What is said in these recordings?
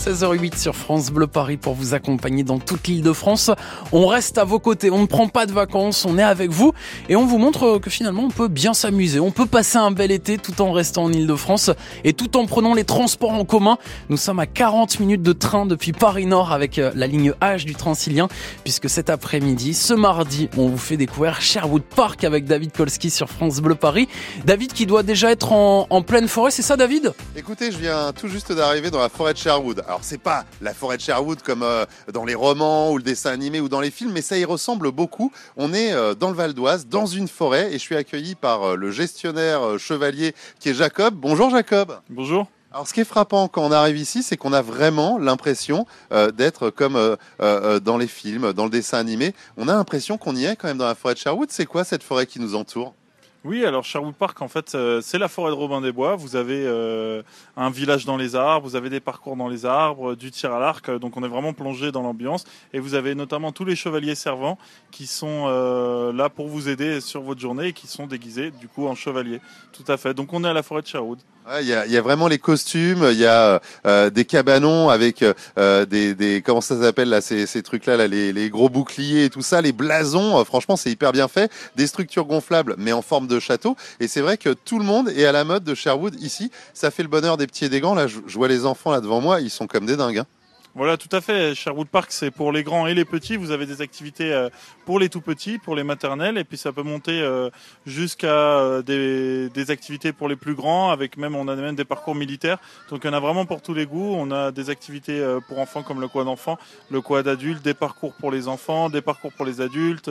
16h08 sur France Bleu Paris pour vous accompagner dans toute l'île de France. On reste à vos côtés, on ne prend pas de vacances, on est avec vous et on vous montre que finalement on peut bien s'amuser. On peut passer un bel été tout en restant en île de France et tout en prenant les transports en commun. Nous sommes à 40 minutes de train depuis Paris Nord avec euh, la ligne H du Transilien puisque cet après-midi, ce mardi, on vous fait découvrir Sherwood Park avec David Kolski sur France Bleu Paris. David qui doit déjà être en, en pleine forêt, c'est ça David? Écoutez, je viens tout juste d'arriver dans la forêt de Sherwood. Alors c'est pas la forêt de Sherwood comme euh, dans les romans ou le dessin animé ou dans les films, mais ça y ressemble beaucoup. On est euh, dans le Val d'Oise, dans une forêt, et je suis accueilli par euh, le gestionnaire chevalier qui est Jacob. Bonjour Jacob. Bonjour. Alors ce qui est frappant quand on arrive ici, c'est qu'on a vraiment l'impression euh, d'être comme euh, euh, dans les films, dans le dessin animé. On a l'impression qu'on y est quand même dans la forêt de Sherwood. C'est quoi cette forêt qui nous entoure? Oui, alors Sherwood Park, en fait, euh, c'est la forêt de Robin des Bois. Vous avez euh, un village dans les arbres, vous avez des parcours dans les arbres, du tir à l'arc, euh, donc on est vraiment plongé dans l'ambiance. Et vous avez notamment tous les chevaliers servants qui sont euh, là pour vous aider sur votre journée et qui sont déguisés du coup en chevaliers. Tout à fait. Donc on est à la forêt de Sherwood. Il y, a, y a vraiment les costumes, il y a euh, des cabanons avec euh, des, des comment ça s'appelle là ces, ces trucs là, là les, les gros boucliers et tout ça, les blasons. euh, franchement, c'est hyper bien fait. Des structures gonflables, mais en forme de château. Et c'est vrai que tout le monde est à la mode de Sherwood ici. Ça fait le bonheur des petits et des grands. Là, je, je vois les enfants là devant moi, ils sont comme des dingues. hein. Voilà, tout à fait. Sherwood Park, c'est pour les grands et les petits. Vous avez des activités euh, pour les tout petits, pour les maternelles, et puis ça peut monter euh, jusqu'à euh, des, activités pour les plus grands, avec même on a même des parcours militaires. Donc on a vraiment pour tous les goûts. On a des activités pour enfants comme le quad d'enfants, le quad adulte, des parcours pour les enfants, des parcours pour les adultes,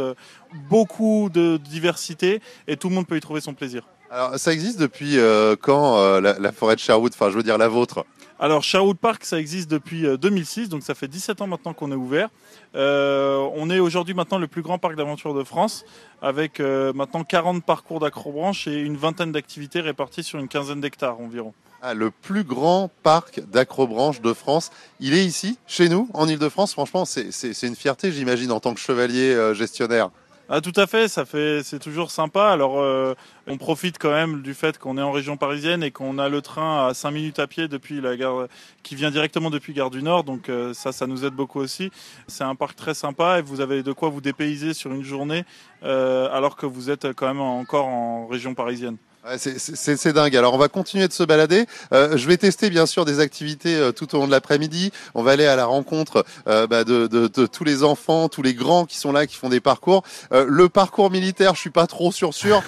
beaucoup de diversité, et tout le monde peut y trouver son plaisir. Alors, ça existe depuis quand la forêt de Sherwood? Enfin, je veux dire la vôtre. Alors Sherwood Park, ça existe depuis euh, 2006, donc ça fait 17 ans maintenant qu'on est ouvert. Euh, on est aujourd'hui maintenant le plus grand parc d'aventure de France, avec euh, maintenant 40 parcours d'acrobranche et une vingtaine d'activités réparties sur une quinzaine d'hectares environ. Ah, le plus grand parc d'acrobranche de France. Il est ici, chez nous, en Ile-de-France. Franchement, c'est une fierté, j'imagine, en tant que chevalier euh, gestionnaire. Ah tout à fait, ça fait c'est toujours sympa. Alors euh, on profite quand même du fait qu'on est en région parisienne et qu'on a le train à 5 minutes à pied depuis la gare qui vient directement depuis Gare du Nord. Donc euh, ça ça nous aide beaucoup aussi. C'est un parc très sympa et vous avez de quoi vous dépayser sur une journée euh, alors que vous êtes quand même encore en région parisienne. C'est- dingue. Alors, on va continuer de se balader. Euh, je vais tester, bien sûr, des activités euh, tout au long de l'après-midi. On va aller à la rencontre euh, bah, de, tous les enfants, tous les grands qui sont là, qui font des parcours. Le parcours militaire, je suis pas trop sûr sûr.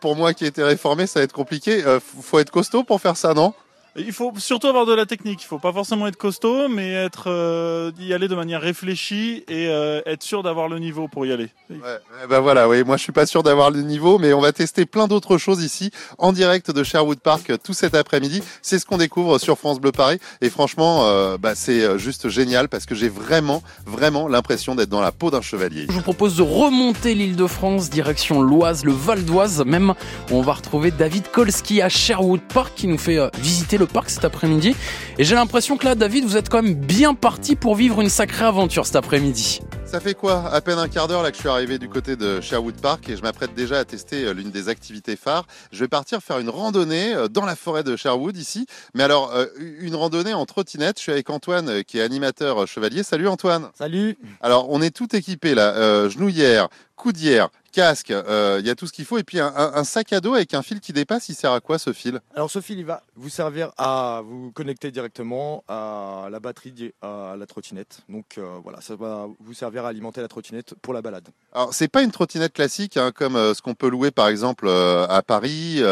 Pour moi, qui ai été réformé, ça va être compliqué. Faut être costaud pour faire ça, non? Il faut surtout avoir de la technique. Il faut pas forcément être costaud, mais être euh, y aller de manière réfléchie et euh, être sûr d'avoir le niveau pour y aller. Ouais, ouais, bah voilà, oui, moi je suis pas sûr d'avoir le niveau, mais on va tester plein d'autres choses ici en direct de Sherwood Park euh, tout cet après-midi. C'est ce qu'on découvre sur France Bleu Paris, et franchement, euh, bah, c'est euh, juste génial parce que j'ai vraiment, vraiment l'impression d'être dans la peau d'un chevalier. Je vous propose de remonter l'île de France, direction l'Oise, le Val d'Oise même, où on va retrouver David Kolski à Sherwood Park qui nous fait euh, visiter le parc cet après-midi. Et j'ai l'impression que là, David, vous êtes quand même bien parti pour vivre une sacrée aventure cet après-midi. Ça fait quoi? À peine un quart d'heure là que je suis arrivé du côté de Sherwood Park et je m'apprête déjà à tester euh, l'une des activités phares. Je vais partir faire une randonnée euh, dans la forêt de Sherwood ici. Mais alors, euh, une randonnée en trottinette. Je suis avec Antoine qui est animateur chevalier. Salut Antoine Salut Alors, on est tout équipé là, euh, genouillère, coudière, casque, euh, il y a tout ce qu'il faut, et puis un, un- un sac à dos avec un fil qui dépasse. Il sert à quoi ce fil? Alors ce fil, il va vous servir à vous connecter directement à la batterie, à la trottinette. Donc euh, voilà, ça va vous servir à alimenter la trottinette pour la balade. Alors, c'est pas une trottinette classique hein, comme euh, ce qu'on peut louer par exemple à Paris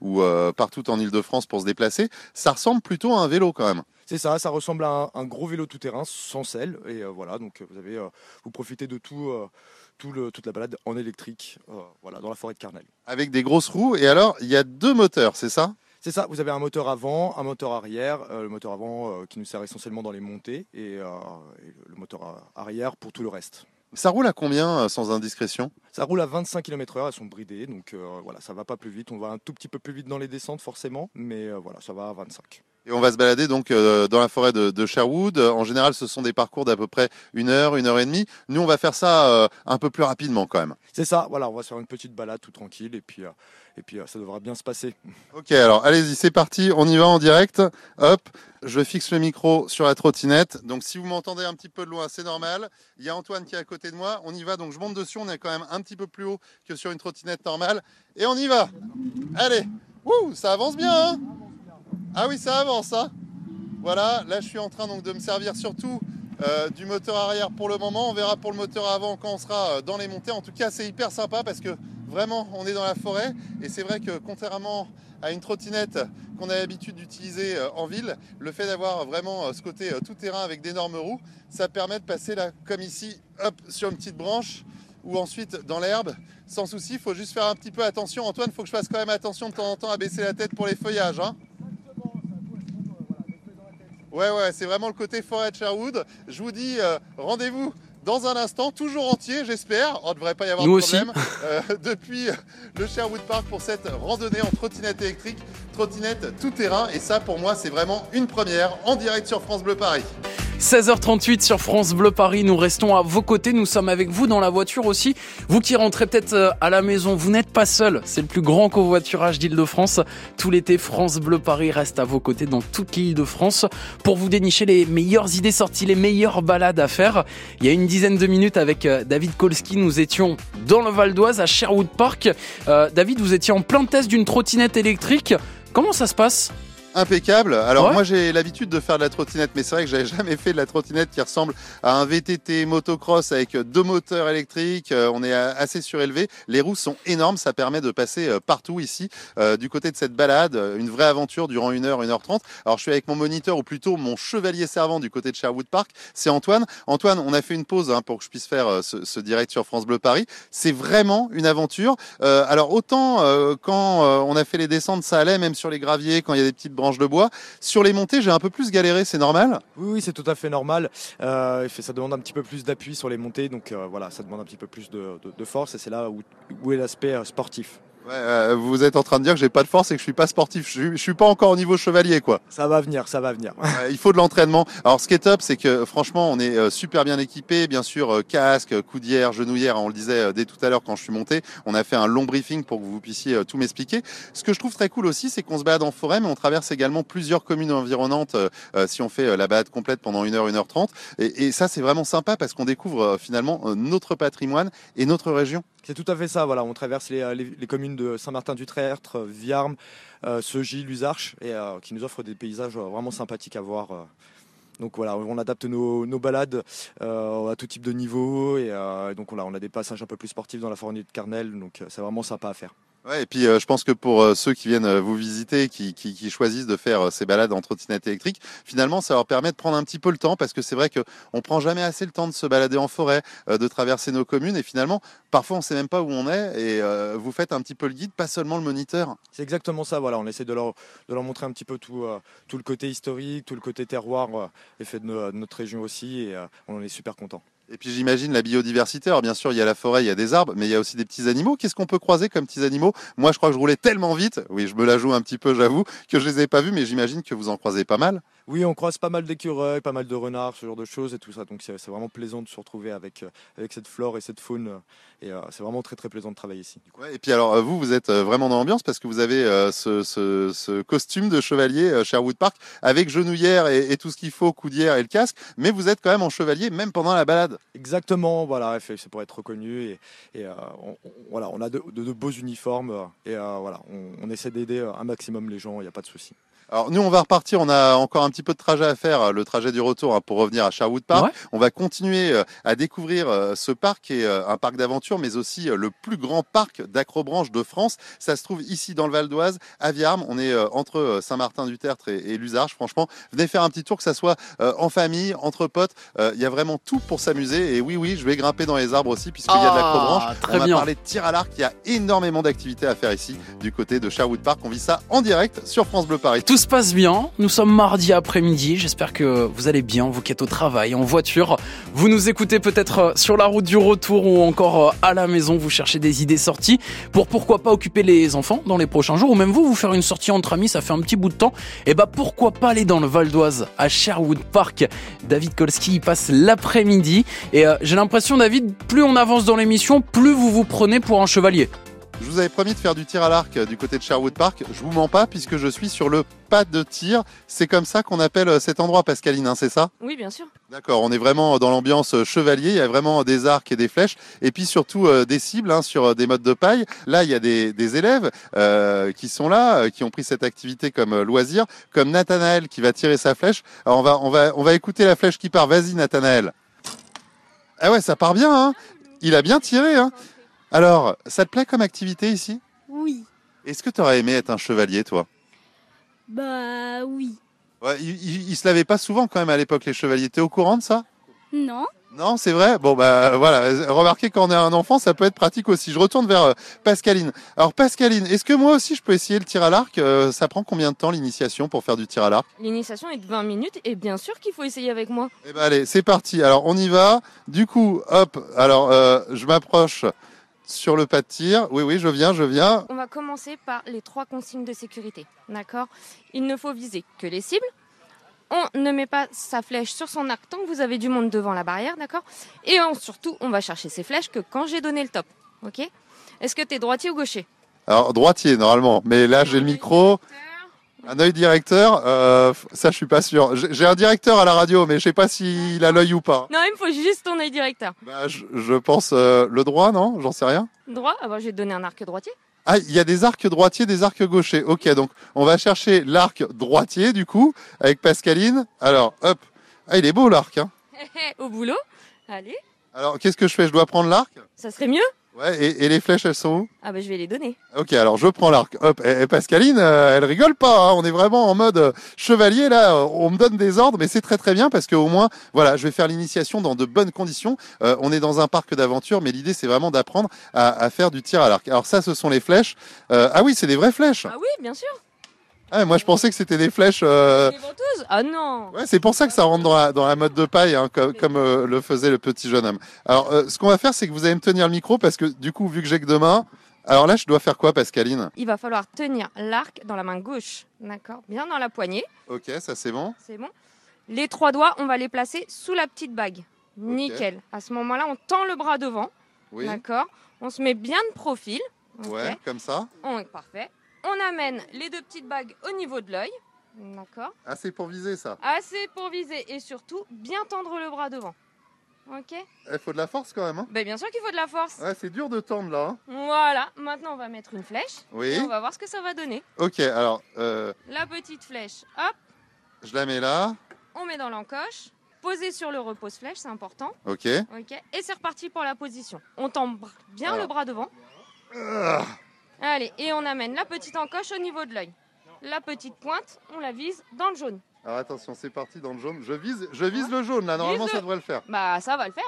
ou partout en Ile-de-France pour se déplacer. Ça ressemble plutôt à un vélo quand même. C'est ça, ça ressemble à un, gros vélo tout-terrain sans selle. Et euh, voilà, donc vous avez, euh, vous profitez de tout, euh, tout le, toute la balade en électrique, euh, voilà, dans la forêt de Carnel. Avec des grosses roues. Et alors, il y a deux moteurs, c'est ça? C'est ça, vous avez un moteur avant, un moteur arrière. euh, le moteur avant euh, qui nous sert essentiellement dans les montées et, euh, et le moteur arrière pour tout le reste. Ça roule à combien sans indiscrétion? Ça roule à 25 km/h, elles sont bridées, donc voilà, ça va pas plus vite. On va un tout petit peu plus vite dans les descentes forcément, mais voilà, ça va à 25. Et on va se balader donc euh, dans la forêt de, de, Sherwood. En général, ce sont des parcours d'à peu près une heure, une heure et demie. Nous, on va faire ça euh, un peu plus rapidement quand même. C'est ça, voilà, on va se faire une petite balade tout tranquille et puis, euh, et puis ça devra bien se passer. Ok, alors allez-y, c'est parti, on y va en direct. Hop, je fixe le micro sur la trottinette. Donc si vous m'entendez un petit peu de loin, c'est normal. Il y a Antoine qui est à côté de moi. On y va, donc je monte dessus. On est quand même un petit peu plus haut que sur une trottinette normale. Et on y va. Allez, Ouh, ça avance bien, hein ah oui, ça avance, hein Voilà, là je suis en train donc de me servir surtout euh, du moteur arrière pour le moment. On verra pour le moteur avant quand on sera euh, dans les montées. En tout cas, c'est hyper sympa parce que vraiment, on est dans la forêt. Et c'est vrai que contrairement à une trottinette qu'on a l'habitude d'utiliser euh, en ville, le fait d'avoir vraiment ce côté tout terrain avec d'énormes roues, ça permet de passer là, comme ici, hop, sur une petite branche ou ensuite dans l'herbe, sans souci. Il faut juste faire un petit peu attention. Antoine, il faut que je fasse quand même attention de temps en temps à baisser la tête pour les feuillages. Hein Ouais, ouais, c'est vraiment le côté forêt de Sherwood. Je vous dis euh, rendez-vous dans un instant, toujours entier, j'espère. On ne devrait pas y avoir de problème. Euh, depuis le Sherwood Park pour cette randonnée en trottinette électrique, trottinette tout terrain. Et ça, pour moi, c'est vraiment une première en direct sur France Bleu Paris. 16h38 sur France Bleu Paris, nous restons à vos côtés, nous sommes avec vous dans la voiture aussi. Vous qui rentrez peut-être euh, à la maison, vous n'êtes pas seul, c'est le plus grand covoiturage d'Île-de-France. Tout l'été, France Bleu Paris reste à vos côtés dans toute l'île de France pour vous dénicher les meilleures idées sorties, les meilleures balades à faire. Il y a une dizaine de minutes avec euh, David Kolski, nous étions dans le Val d'Oise à Sherwood Park. Euh, David, vous étiez en plein test d'une trottinette électrique. Comment ça se passe? Impeccable. Alors moi j'ai l'habitude de faire de la trottinette, mais c'est vrai que j'avais jamais fait de la trottinette qui ressemble à un VTT motocross avec deux moteurs électriques. Euh, on est assez surélevé. Les roues sont énormes, ça permet de passer euh, partout ici. Euh, du côté de cette balade, une vraie aventure durant une heure, une heure trente. Alors je suis avec mon moniteur ou plutôt mon chevalier servant du côté de Sherwood Park. C'est Antoine. Antoine, on a fait une pause hein, pour que je puisse faire ce, direct sur France Bleu Paris. C'est vraiment une aventure. alors autant quand on a fait les descentes, ça allait, même sur les graviers, quand il y a des petites branches de bois. Sur les montées, j'ai un peu plus galéré, c'est normal Oui, c'est tout à fait normal. Euh, ça demande un petit peu plus d'appui sur les montées, donc euh, voilà, ça demande un petit peu plus de, force et c'est là où est l'aspect euh, Euh, vous êtes en train de dire que j'ai pas de force et que je suis pas sportif. Je, suis pas encore au niveau chevalier, quoi. Ça va venir, ça va venir. il faut de l'entraînement. Alors, ce qui est top, c'est que franchement, on est euh, super bien équipé. Bien sûr, euh, casque, coudière, genouillère. On le disait dès tout à l'heure quand je suis monté. On a fait un long briefing pour que vous puissiez tout m'expliquer. Ce que je trouve très cool aussi, c'est qu'on se balade en forêt, mais on traverse également plusieurs communes environnantes si on fait la balade complète pendant une heure, une heure trente. Et, et ça, c'est vraiment sympa parce qu'on découvre finalement notre patrimoine et notre région. C'est tout à fait ça. Voilà, on traverse les, les, communes de Saint-Martin-du-Trètre, Viarme, euh, Segy, Luzarches, et euh, qui nous offrent des paysages vraiment sympathiques à voir. Euh. Donc voilà, on adapte nos, balades à tout type de niveau et donc voilà, on a des passages un peu plus sportifs dans la forêt de Carnel, donc c'est vraiment sympa à faire. Et puis euh, je pense que pour euh, ceux qui viennent euh, vous visiter, qui, qui, choisissent de faire ces balades en trottinette électrique, finalement ça leur permet de prendre un petit peu le temps parce que c'est vrai qu'on prend jamais assez le temps de se balader en forêt, de traverser nos communes et finalement parfois on sait même pas où on est et vous faites un petit peu le guide, pas seulement le moniteur. C'est exactement ça, voilà, on essaie de leur, de montrer un petit peu tout, tout le côté historique, tout le côté terroir et fait de, notre région aussi et on en est super content. Et puis j'imagine la biodiversité. Alors bien sûr, il y a la forêt, il y a des arbres, mais il y a aussi des petits animaux. Qu'est-ce qu'on peut croiser comme petits animaux? Moi, je crois que je roulais tellement vite, oui, je me la joue un petit peu, j'avoue, que je les ai pas vus, mais j'imagine que vous en croisez pas mal. Oui, on croise pas mal d'écureuils, pas mal de renards, ce genre de choses et tout ça. Donc c'est vraiment plaisant de se retrouver avec, euh, avec cette flore et cette faune. Euh, et euh, c'est vraiment très très plaisant de travailler ici. et puis alors vous, vous êtes vraiment dans l'ambiance parce que vous avez ce, costume de chevalier Sherwood Park avec genouillère et, tout ce qu'il faut, coudière et le casque. Mais vous êtes quand même en chevalier même pendant la balade. Exactement, voilà, c'est pour être reconnu et, on, voilà, on a de, beaux uniformes et voilà, on, on essaie d'aider un maximum les gens, il n'y a pas de souci. Alors nous, on va repartir. On a encore un petit peu de trajet à faire, le trajet du retour hein, pour revenir à Sherwood Park. On va continuer euh, à découvrir euh, ce parc qui est euh, un parc d'aventure, mais aussi le plus grand parc d'acrobranche de France. Ça se trouve ici dans le Val d'Oise, à Viarme. On est entre Saint-Martin-du-Tertre et, et Luzarches. Franchement, venez faire un petit tour, que ça soit en famille, entre potes. Il y a vraiment tout pour s'amuser. Et oui, oui, je vais grimper dans les arbres aussi puisqu'il y a de l'acrobranche. Ah, on va parler de tir à l'arc. Il y a énormément d'activités à faire ici du côté de Sherwood Park. On vit ça en direct sur France Bleu Paris. Tout se passe bien. Nous sommes mardi après-midi. J'espère que vous allez bien, vous qui êtes au travail, en voiture. Vous nous écoutez peut-être euh, sur la route du retour ou encore euh, à la maison. Vous cherchez des idées sorties pour pourquoi pas occuper les enfants dans les prochains jours ou même vous, vous faire une sortie entre amis. Ça fait un petit bout de temps. Et bah pourquoi pas aller dans le Val d'Oise à Sherwood Park. David Kolski passe l'après-midi. Et euh, j'ai l'impression, David, plus on avance dans l'émission, plus vous vous prenez pour un chevalier. Je vous avais promis de faire du tir à l'arc euh, du côté de Sherwood Park. Je vous mens pas puisque je suis sur le pas de tir. C'est comme ça qu'on appelle euh, cet endroit, Pascaline, hein, c'est ça? Oui, bien sûr. D'accord, on est vraiment dans l'ambiance euh, chevalier. Il y a vraiment des arcs et des flèches, et puis surtout des cibles hein, sur des modes de paille. Là, il y a des, des élèves euh, qui sont là, qui ont pris cette activité comme loisir, comme Nathanaël qui va tirer sa flèche. Alors on va, on va, on va écouter la flèche qui part. Vas-y, Nathanaël. Ah ouais, ça part bien. Hein il a bien tiré. Hein alors, ça te plaît comme activité ici? Oui. Est-ce que tu aurais aimé être un chevalier, toi? Bah oui. ouais, il, il, se lavait pas souvent quand même à l'époque, les chevaliers. T'es au courant de ça? Non. Non, c'est vrai? Bon, bah voilà. Remarquez quand on est un enfant, ça peut être pratique aussi. Je retourne vers euh, Pascaline. Alors, Pascaline, est-ce que moi aussi je peux essayer le tir à l'arc? Euh, Ça prend combien de temps l'initiation pour faire du tir à l'arc? L'initiation est de 20 minutes et bien sûr qu'il faut essayer avec moi. Eh ben allez, c'est parti. Alors, on y va. Du coup, hop. Alors, euh, je m'approche sur le pas de tir. Oui, oui, je viens, je viens. On va commencer par les trois consignes de sécurité. D'accord? Il ne faut viser que les cibles. On ne met pas sa flèche sur son arc tant que vous avez du monde devant la barrière, d'accord? Et surtout, on va chercher ses flèches que quand j'ai donné le top. Ok? Est-ce que tu es droitier ou gaucher? Alors, droitier, normalement. Mais là, j'ai le micro. Un œil directeur, euh, ça je suis pas sûr. J'ai un directeur à la radio, mais je sais pas s'il a l'œil ou pas. Non, il me faut juste ton œil directeur. Bah, je, je pense euh, le droit, non? J'en sais rien. Droit? Ah bah je vais te donner un arc droitier. Ah, il y a des arcs droitiers, des arcs gauchers. Ok, donc on va chercher l'arc droitier du coup avec Pascaline. Alors, hop. Ah, il est beau l'arc. Hein. Au boulot. Allez. Alors, qu'est-ce que je fais? Je dois prendre l'arc? Ça serait mieux Ouais, et, et, les flèches, elles sont où? Ah bah je vais les donner. Ok, alors je prends l'arc. Hop, et, Pascaline, euh, elle rigole pas. Hein. On est vraiment en mode euh, chevalier là. On me donne des ordres, mais c'est très très bien parce qu'au moins, voilà, je vais faire l'initiation dans de bonnes conditions. Euh, on est dans un parc d'aventure, mais l'idée c'est vraiment d'apprendre à, à, faire du tir à l'arc. Alors ça, ce sont les flèches. Euh, ah oui, c'est des vraies flèches. Ah oui, bien sûr. Ah, moi je pensais que c'était des flèches. Euh... Des ventouses Ah non Ouais, c'est pour ça que ça rentre dans la, dans la mode de paille, hein, comme, comme euh, le faisait le petit jeune homme. Alors, euh, ce qu'on va faire, c'est que vous allez me tenir le micro parce que du coup, vu que j'ai que deux mains, alors là, je dois faire quoi, Pascaline? Il va falloir tenir l'arc dans la main gauche, d'accord Bien dans la poignée. Ok, ça c'est bon. C'est bon. Les trois doigts, on va les placer sous la petite bague. Nickel. Okay. À ce moment-là, on tend le bras devant. Oui. D'accord On se met bien de profil. Okay. Ouais, comme ça. On, parfait. On amène les deux petites bagues au niveau de l'œil. D'accord Assez pour viser ça. Assez pour viser et surtout bien tendre le bras devant. Ok Il faut de la force quand même. Hein ben, bien sûr qu'il faut de la force. Ouais, c'est dur de tendre là. Hein voilà, maintenant on va mettre une flèche. Oui. Et on va voir ce que ça va donner. Ok, alors. Euh... La petite flèche, hop. Je la mets là. On met dans l'encoche. Poser sur le repose-flèche, c'est important. Ok. Ok. Et c'est reparti pour la position. On tend bien alors. le bras devant. Ah. Allez, et on amène la petite encoche au niveau de l'œil. La petite pointe, on la vise dans le jaune. Alors attention, c'est parti dans le jaune. Je vise, je vise le jaune là. Normalement, Vise ça le- devrait le faire. Bah, ça va le faire.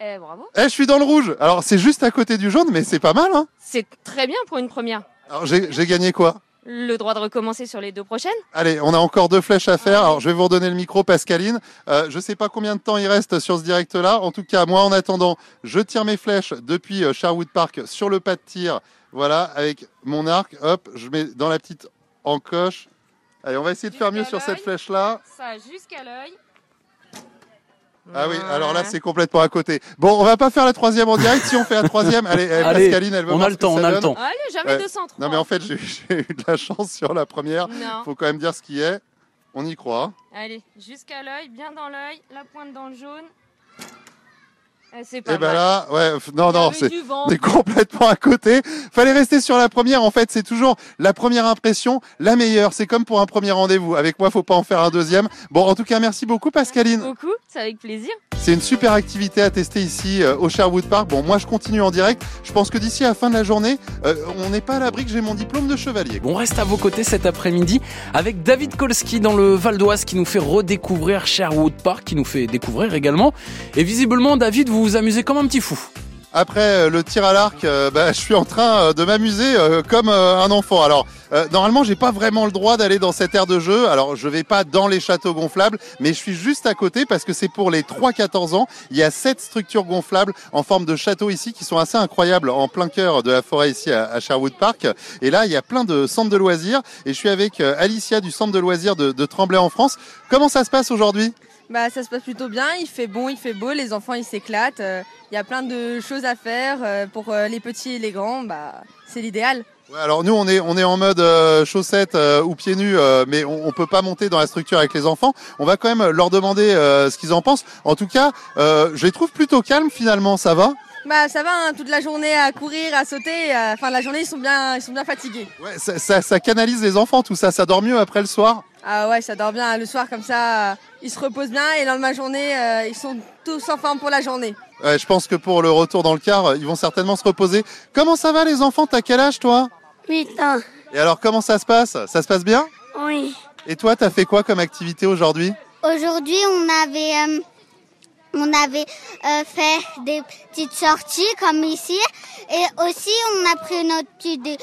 Eh, bravo. Eh, je suis dans le rouge. Alors c'est juste à côté du jaune, mais c'est pas mal. Hein C'est très bien pour une première. Alors j'ai gagné quoi? Le droit de recommencer sur les deux prochaines Allez, on a encore deux flèches à faire. Alors, je vais vous redonner le micro, Pascaline. Euh, je sais pas combien de temps il reste sur ce direct-là. En tout cas, moi, en attendant, je tire mes flèches depuis euh, Sherwood Park sur le pas de tir. Voilà, avec mon arc. Hop, je mets dans la petite encoche. Allez, on va essayer de faire mieux sur cette flèche-là. Ça jusqu'à l'œil. Ah oui, alors là, c'est complètement à côté. Bon, on va pas faire la troisième en direct. Si on fait la troisième, allez, eh, Allez, Pascaline, elle veut on a le temps, on a le temps. Allez, jamais Ouais. 203. Non, mais en fait, j'ai j'ai eu de la chance sur la première. Non. Faut quand même dire ce qui est. On y croit. Allez, jusqu'à l'œil, bien dans l'œil, la pointe dans le jaune. Eh, c'est Et pas ben là, ouais, non, non, c'est complètement à côté. Fallait rester sur la première. En fait, c'est toujours la première impression, la meilleure. C'est comme pour un premier rendez-vous. Avec moi, faut pas en faire un deuxième. Bon, en tout cas, merci beaucoup, Pascaline. Beaucoup, c'est avec plaisir. C'est une super activité à tester ici euh, au Sherwood Park. Bon, moi, je continue en direct. Je pense que d'ici à la fin de la journée, euh, on n'est pas à l'abri que j'ai mon diplôme de chevalier. On reste à vos côtés cet après-midi avec David Kolski dans le Val d'Oise qui nous fait redécouvrir Sherwood Park, qui nous fait découvrir également. Et visiblement, David, vous vous amusez comme un petit fou. Après euh, le tir à l'arc, euh, bah, je suis en train euh, de m'amuser comme un enfant. Alors, normalement, j'ai pas vraiment le droit d'aller dans cette aire de jeu. Alors, je vais pas dans les châteaux gonflables, mais je suis juste à côté parce que c'est pour les 3-14 ans. Il y a sept structures gonflables en forme de château ici qui sont assez incroyables en plein cœur de la forêt ici à, Sherwood Park. Et là, il y a plein de centres de loisirs. Et je suis avec Alicia du centre de loisirs de Tremblay en France. Comment ça se passe aujourd'hui? Bah, ça se passe plutôt bien, il fait bon, il fait beau, les enfants ils s'éclatent, euh, il y a plein de choses à faire euh, pour euh, les petits et les grands, bah, c'est l'idéal. Ouais, alors nous on est on est en mode chaussettes ou pieds nus, mais on, on peut pas monter dans la structure avec les enfants. On va quand même leur demander ce qu'ils en pensent. En tout cas, je les trouve plutôt calmes finalement. Ça va? Bah ça va, hein, toute la journée à courir, à sauter, enfin la journée ils sont bien, ils sont bien fatigués. Ouais, ça, ça, ça canalise les enfants, tout ça. Ça dort mieux après le soir? Ah ouais, ça dort bien, le soir comme ça, ils se reposent bien et le lendemain journée, euh, ils sont tous en forme pour la journée. Ouais, je pense que pour le retour dans le car, euh, ils vont certainement se reposer. Comment ça va les enfants? T'as quel âge toi? 8 ans. Et alors comment ça se passe? Ça se passe bien? Oui. Et toi, t'as fait quoi comme activité aujourd'hui? Aujourd'hui, on avait, euh, on avait euh, fait des petites sorties comme ici. Et aussi, on a pris notre petit, dé-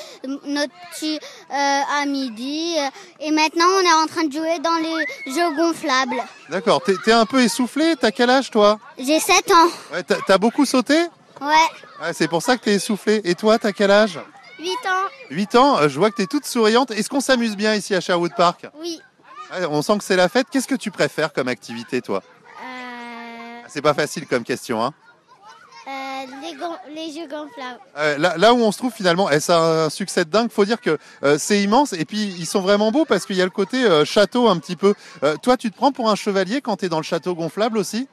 notre petit euh, à midi. Et maintenant, on est en train de jouer dans les jeux gonflables. D'accord. T'es t'es un peu essoufflé? T'as quel âge toi? J'ai 7 ans. Ouais, t'as beaucoup sauté? Ouais. Ouais, c'est pour ça que t'es essoufflé. Et toi, t'as quel âge? 8 ans. 8 ans, euh, je vois que tu es toute souriante. Est-ce qu'on s'amuse bien ici à Sherwood Park? Oui. Ouais, On sent que c'est la fête. Qu'est-ce que tu préfères comme activité, toi? C'est pas facile comme question. Hein euh, les, jeux gonflables. Euh, là, là où on se trouve finalement, et ça a un succès de dingue. Faut dire que euh, c'est immense. Et puis ils sont vraiment beaux parce qu'il y a le côté euh, château un petit peu. Euh, toi, tu te prends pour un chevalier quand tu es dans le château gonflable aussi?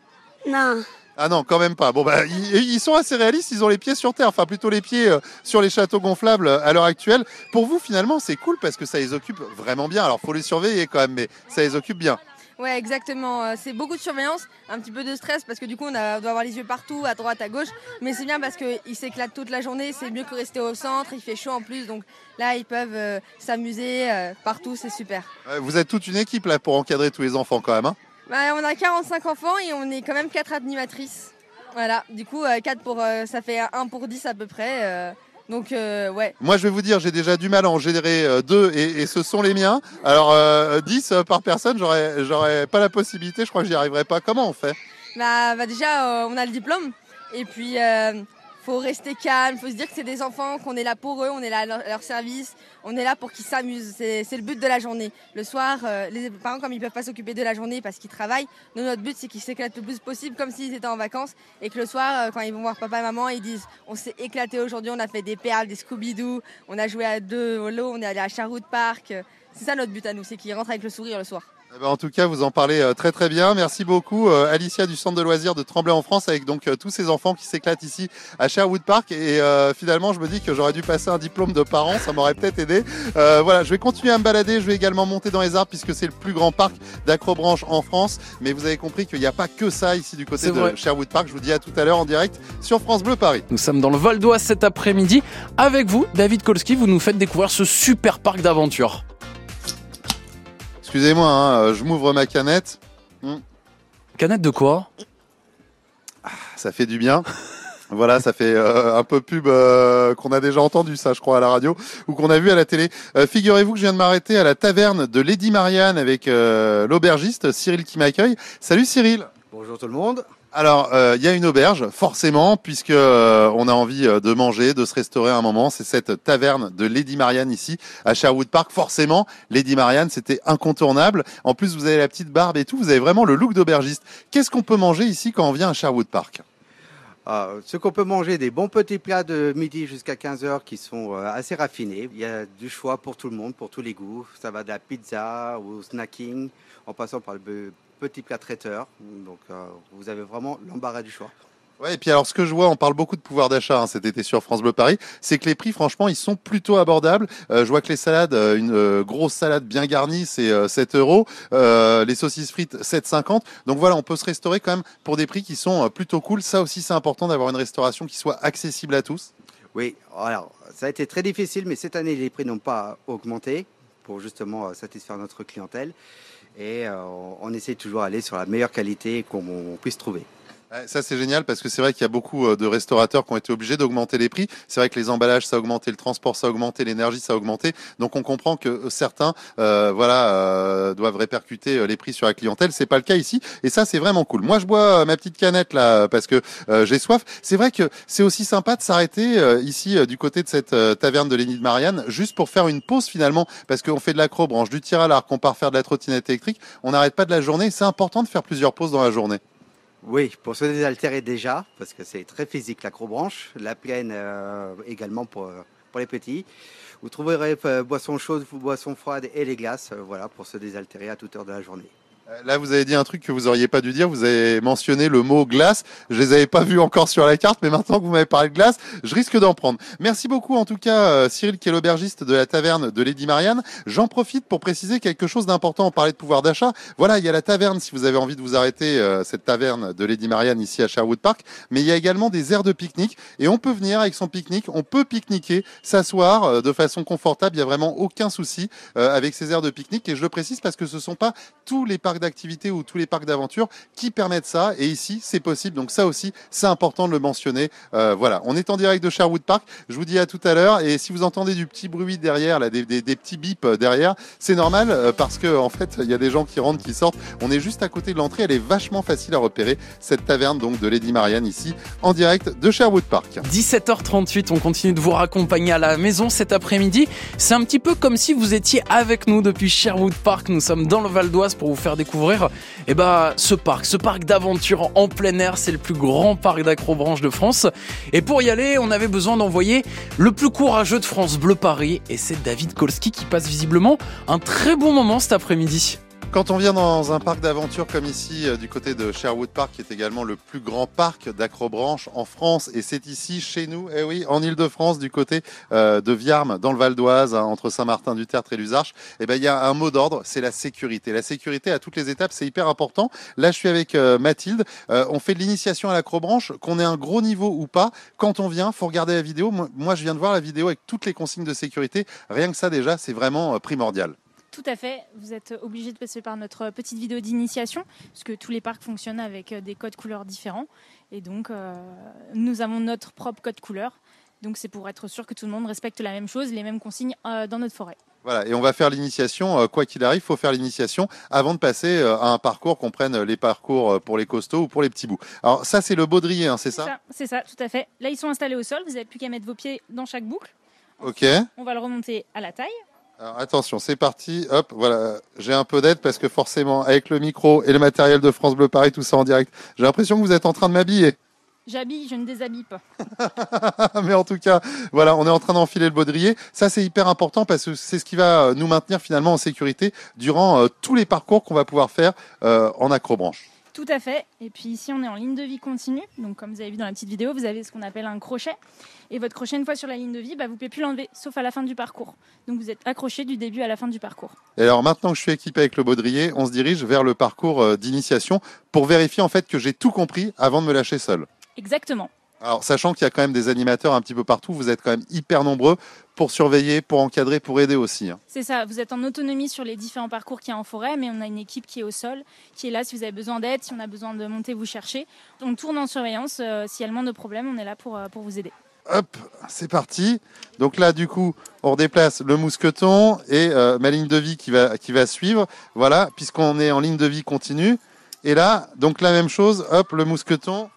Non. Ah non, quand même pas. Bon bah ils, ils sont assez réalistes. Ils ont les pieds sur terre, enfin plutôt les pieds euh, sur les châteaux gonflables euh, à l'heure actuelle. Pour vous finalement, c'est cool parce que ça les occupe vraiment bien. Alors faut les surveiller quand même, mais ça les occupe bien. Ouais, exactement. euh, C'est beaucoup de surveillance, un petit peu de stress parce que du coup on, a- on doit avoir les yeux partout, à droite, à gauche. Mais c'est bien parce qu'ils s'éclatent toute la journée, c'est mieux que rester au centre, il fait chaud en plus. Donc là ils peuvent euh, s'amuser euh, partout, c'est super. Vous êtes toute une équipe là pour encadrer tous les enfants quand même. Hein Bah, on a 45 enfants et on est quand même 4 animatrices. Voilà, du coup, 4 pour, ça fait 1 pour 10 à peu près. Donc, euh, ouais. Moi, je vais vous dire, j'ai déjà du mal à en générer euh, deux et, et ce sont les miens. Alors, euh, 10 euh, par personne, j'aurais, j'aurais pas la possibilité. Je crois que j'y arriverai pas. Comment on fait? Bah, bah déjà, euh, on a le diplôme. Et puis, euh, faut rester calme, faut se dire que c'est des enfants, qu'on est là pour eux, on est là à leur, service, on est là pour qu'ils s'amusent. C'est le but de la journée. Le soir, euh, les parents, comme ils peuvent pas s'occuper de la journée parce qu'ils travaillent, nous, notre but, c'est qu'ils s'éclatent le plus possible comme s'ils étaient en vacances. Et que le soir, euh, quand ils vont voir papa et maman, ils disent On s'est éclaté aujourd'hui, on a fait des perles, des Scooby-Doo, on a joué à deux au on est allé à Sherwood Park. C'est ça notre but à nous, c'est qu'ils rentrent avec le sourire le soir. Eh ben, En tout cas, vous en parlez euh, très très bien. Merci beaucoup, euh, Alicia du centre de loisirs de Tremblay en France, avec donc euh, tous ces enfants qui s'éclatent ici à Sherwood Park. Et euh, finalement, je me dis que j'aurais dû passer un diplôme de parent, ça m'aurait peut-être aidé. Euh, voilà, je vais continuer à me balader. Je vais également monter dans les arbres puisque c'est le plus grand parc d'acrobranche en France. Mais vous avez compris qu'il n'y a pas que ça ici du côté de vrai. Sherwood Park. Je vous dis à tout à l'heure en direct sur France Bleu Paris. Nous sommes dans le Val d'Oise cet après-midi. Avec vous, David Kolski, vous nous faites découvrir ce super parc d'aventure. Excusez-moi, hein, euh, je m'ouvre ma canette. Canette de quoi? Ça fait du bien. Voilà, ça fait euh, un peu pub euh, qu'on a déjà entendu ça, je crois, à la radio ou qu'on a vu à la télé. Euh, Figurez-vous que je viens de m'arrêter à la taverne de Lady Marianne avec euh, l'aubergiste Cyril qui m'accueille. Salut Cyril. Bonjour tout le monde. Alors, euh, il y a une auberge, forcément, puisque euh, on a envie euh, de manger, de se restaurer un moment. C'est cette taverne de Lady Marianne ici, à Sherwood Park. Forcément, Lady Marianne, c'était incontournable. En plus, vous avez la petite barbe et tout. Vous avez vraiment le look d'aubergiste. Qu'est-ce qu'on peut manger ici quand on vient à Sherwood Park? Ah, ce qu'on peut manger, des bons petits plats de midi jusqu'à 15h qui sont assez raffinés. Il y a du choix pour tout le monde, pour tous les goûts. Ça va de la pizza au snacking, en passant par le petit plat traiteur. Donc euh, vous avez vraiment l'embarras du choix. Ouais, et puis alors ce que je vois, on parle beaucoup de pouvoir d'achat hein, cet été sur France Bleu Paris, c'est que les prix, franchement, ils sont plutôt abordables. Euh, je vois que les salades, euh, une euh, grosse salade bien garnie, c'est euh, 7 euros. Les saucisses frites, 7,50. Donc voilà, on peut se restaurer quand même pour des prix qui sont plutôt cool. Ça aussi, c'est important d'avoir une restauration qui soit accessible à tous. Oui, alors ça a été très difficile, mais cette année, les prix n'ont pas augmenté pour justement satisfaire notre clientèle. Et euh, on essaie toujours d'aller sur la meilleure qualité qu'on puisse trouver. Ça c'est génial parce que c'est vrai qu'il y a beaucoup euh, de restaurateurs qui ont été obligés d'augmenter les prix. C'est vrai que les emballages ça a augmenté, le transport ça a augmenté, l'énergie ça a augmenté. Donc on comprend que euh, certains euh, voilà euh, doivent répercuter euh, les prix sur la clientèle. C'est pas le cas ici et ça c'est vraiment cool. Moi je bois ma petite canette là parce que j'ai soif. C'est vrai que c'est aussi sympa de s'arrêter ici du côté de cette taverne de Lénie de Marianne juste pour faire une pause finalement parce qu'on fait de l'acrobranche, du tir à l'arc, on part faire de la trottinette électrique. On n'arrête pas de la journée. C'est important de faire plusieurs pauses dans la journée. Oui, pour se désaltérer déjà, parce que c'est très physique l'acrobranche. La plaine euh, également pour, euh, pour les petits. Vous trouverez euh, boissons chaudes, boissons froides et les glaces, voilà, pour se désaltérer à toute heure de la journée. Là, vous avez dit un truc que vous auriez pas dû dire. Vous avez mentionné le mot glace. Je les avais pas vus encore sur la carte, mais maintenant que vous m'avez parlé de glace, je risque d'en prendre. Merci beaucoup, en tout cas, euh, Cyril, qui est l'aubergiste de la taverne de Lady Marianne. J'en profite pour préciser quelque chose d'important. On parlait de pouvoir d'achat. Voilà, il y a la taverne, si vous avez envie de vous arrêter, euh, cette taverne de Lady Marianne ici à Sherwood Park. Mais il y a également des aires de pique-nique et on peut venir avec son pique-nique. On peut pique-niquer, s'asseoir euh, de façon confortable. Il y a vraiment aucun souci avec ces aires de pique-nique. Et je le précise parce que ce sont pas tous les parcs d'activité ou tous les parcs d'aventure qui permettent ça. Et ici, c'est possible. Donc ça aussi, c'est important de le mentionner. Euh, voilà, on est en direct de Sherwood Park. Je vous dis à tout à l'heure. Et si vous entendez du petit bruit derrière, là, des, des- des petits bips euh, derrière, c'est normal euh, parce que en fait, il y a des gens qui rentrent, qui sortent. On est juste à côté de l'entrée. Elle est vachement facile à repérer. Cette taverne donc de Lady Marianne ici, en direct de Sherwood Park. 17h38, on continue de vous raccompagner à la maison cet après-midi. C'est un petit peu comme si vous étiez avec nous depuis Sherwood Park. Nous sommes dans le Val d'Oise pour vous faire découvrir eh ben, ce parc, ce parc d'aventure en plein air. C'est le plus grand parc d'acrobranche de France. Et pour y aller, on avait besoin d'envoyer le plus courageux de France Bleu Paris. Et c'est David Kolski qui passe visiblement un très bon moment cet après-midi. Quand on vient dans un parc d'aventure comme ici, euh, du côté de Sherwood Park, qui est également le plus grand parc d'acrobranche en France, et c'est ici, chez nous, eh oui, en Ile-de-France, du côté euh, de Viarmes, dans le Val d'Oise, hein, entre Saint-Martin-du-Tertre et Luzarches, eh ben, il y a un mot d'ordre, c'est la sécurité. La sécurité à toutes les étapes, c'est hyper important. Là, je suis avec euh, Mathilde. On fait de l'initiation à l'acrobranche, qu'on ait un gros niveau ou pas. Quand on vient, faut regarder la vidéo. Moi, je viens de voir la vidéo avec toutes les consignes de sécurité. Rien que ça, déjà, c'est vraiment primordial. Tout à fait. Vous êtes obligé de passer par notre petite vidéo d'initiation, puisque tous les parcs fonctionnent avec euh, des codes couleurs différents. Et donc, euh, nous avons notre propre code couleur. Donc, c'est pour être sûr que tout le monde respecte la même chose, les mêmes consignes euh, dans notre forêt. Voilà, et on va faire l'initiation, quoi qu'il arrive, faut faire l'initiation avant de passer à un parcours, qu'on prenne les parcours pour les costauds ou pour les petits bouts. Alors ça, c'est le baudrier, hein, c'est ça, C'est ça, tout à fait. Là, ils sont installés au sol. Vous n'avez plus qu'à mettre vos pieds dans chaque boucle. Ok. On va le remonter à la taille. Alors attention, c'est parti. Hop, voilà, j'ai un peu d'aide parce que forcément, avec le micro et le matériel de France Bleu Paris, tout ça en direct, j'ai l'impression que vous êtes en train de m'habiller. J'habille, je ne déshabille pas. Mais en tout cas, voilà, on est en train d'enfiler le baudrier. Ça, c'est hyper important parce que c'est ce qui va euh, nous maintenir finalement en sécurité durant euh, tous les parcours qu'on va pouvoir faire euh, en acrobranche. Tout à fait. Et puis ici, on est en ligne de vie continue. Donc, comme vous avez vu dans la petite vidéo, vous avez ce qu'on appelle un crochet. Et votre crochet, une fois sur la ligne de vie, bah, vous ne pouvez plus l'enlever, sauf à la fin du parcours. Donc, vous êtes accroché du début à la fin du parcours. Et alors maintenant que je suis équipé avec le baudrier, on se dirige vers le parcours euh, d'initiation pour vérifier en fait que j'ai tout compris avant de me lâcher seul. Exactement. Alors sachant qu'il y a quand même des animateurs un petit peu partout, vous êtes quand même hyper nombreux pour surveiller, pour encadrer, pour aider aussi. hein. C'est ça, vous êtes en autonomie sur les différents parcours qu'il y a en forêt, mais on a une équipe qui est au sol, qui est là si vous avez besoin d'aide, si on a besoin de monter vous chercher. On tourne en surveillance, euh, si elle demande de problème, on est là pour, euh, pour vous aider. Hop, c'est parti. Donc là, du coup, on redéplace le mousqueton et euh, ma ligne de vie qui va, qui va suivre. Voilà, puisqu'on est en ligne de vie continue. Et là, donc la même chose, hop, le mousqueton.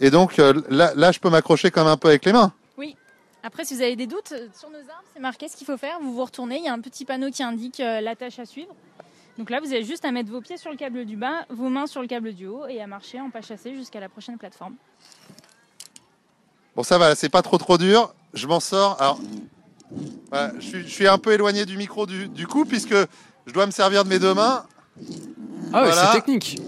Et donc euh, là, là, je peux m'accrocher comme un peu avec les mains. Oui. Après, si vous avez des doutes, euh, sur nos arbres, c'est marqué ce qu'il faut faire. Vous vous retournez, il y a un petit panneau qui indique euh, la tâche à suivre. Donc là, vous avez juste à mettre vos pieds sur le câble du bas, vos mains sur le câble du haut et à marcher en pas chassé jusqu'à la prochaine plateforme. Bon, ça va, c'est pas trop trop dur. Je m'en sors. Alors, voilà, je, suis, je suis un peu éloigné du micro du, du coup, puisque je dois me servir de mes deux mains. Ah ouais, Voilà. c'est technique.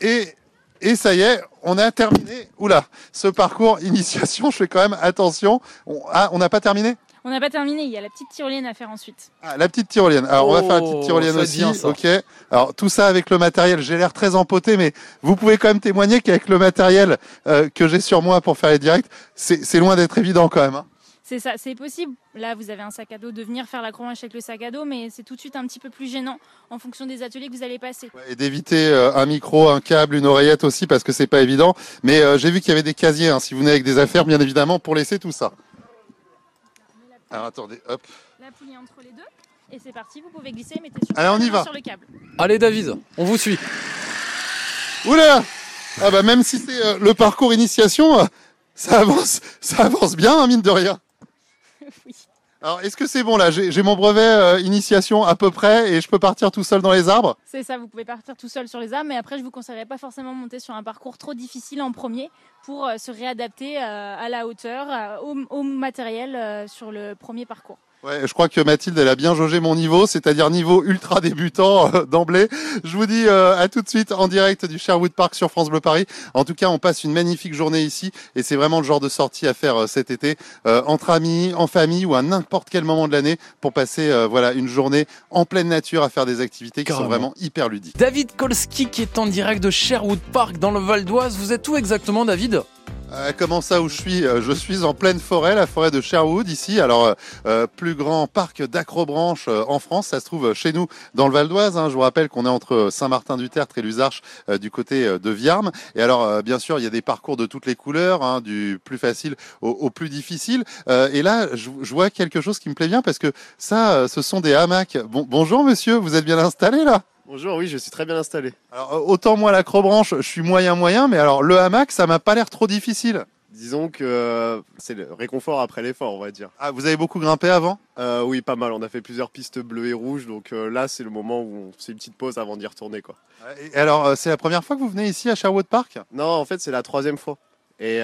Et, et ça y est, on a terminé. Oula, ce parcours initiation, je fais quand même attention. On- ah, on n'a pas terminé On n'a pas terminé, il y a la petite tyrolienne à faire ensuite. Ah, la petite tyrolienne. Alors, on va faire la petite Oh, tyrolienne aussi. bien, ok. Alors, tout ça avec le matériel. J'ai l'air très empoté, mais vous pouvez quand même témoigner qu'avec le matériel euh, que j'ai sur moi pour faire les directs, c'est c'est loin d'être évident quand même. hein. C'est ça, c'est possible. Là, vous avez un sac à dos de venir faire l'acrobranche avec le sac à dos, mais c'est tout de suite un petit peu plus gênant en fonction des ateliers que vous allez passer. Et d'éviter euh, un micro, un câble, une oreillette aussi parce que c'est pas évident. Mais euh, j'ai vu qu'il y avait des casiers. hein, si vous venez avec des affaires, bien évidemment, pour laisser tout ça. Alors attendez, hop. La poulie entre les deux. Et c'est parti, vous pouvez glisser, mettez sur, Allez, on y la va. sur le câble. Allez David, on vous suit. Oula Ah bah même si c'est euh, le parcours initiation, euh, ça avance, ça avance bien, hein, mine de rien. Oui. Alors est-ce que c'est bon là? J'ai mon brevet euh, initiation à peu près et je peux partir tout seul dans les arbres? C'est ça, vous pouvez partir tout seul sur les arbres, mais après, je vous conseillerais pas forcément de monter sur un parcours trop difficile en premier pour euh, se réadapter euh, à la hauteur, au, au matériel sur le premier parcours. Ouais, je crois que Mathilde, elle a bien jaugé mon niveau, c'est-à-dire niveau ultra débutant euh, d'emblée. Je vous dis euh, à tout de suite en direct du Sherwood Park sur France Bleu Paris. En tout cas, on passe une magnifique journée ici et c'est vraiment le genre de sortie à faire euh, cet été entre amis, en famille ou à n'importe quel moment de l'année pour passer voilà une journée en pleine nature à faire des activités qui Carrément. sont vraiment hyper ludiques. David Kolski qui est en direct de Sherwood Park dans le Val d'Oise. Vous êtes où exactement David? Euh, comment ça où je suis Euh, Je suis en pleine forêt, la forêt de Sherwood ici. Alors euh, euh, plus grand parc d'acrobranche euh, en France, ça se trouve chez nous dans le Val d'Oise. hein. Je vous rappelle qu'on est entre Saint-Martin-du-Tertre et Luzarches du côté de Viarmes. Et alors bien sûr, il y a des parcours de toutes les couleurs, hein, du plus facile au, plus difficile. Et là, je, je vois quelque chose qui me plaît bien parce que ça, ce sont des hamacs. Bon, bonjour monsieur, vous êtes bien installé là? Bonjour, oui, je suis très bien installé. alors, euh, autant moi l'acrobranche, je suis moyen moyen, mais alors le hamac, ça m'a pas l'air trop difficile. Disons que euh, c'est le réconfort après l'effort, on va dire. Ah, vous avez beaucoup grimpé avant? Euh, oui, pas mal. On a fait plusieurs pistes bleues et rouges, donc euh, là, c'est le moment où on fait une petite pause avant d'y retourner, quoi. Et alors, c'est la première fois que vous venez ici à Sherwood Park? Non, en fait, c'est la troisième fois. Et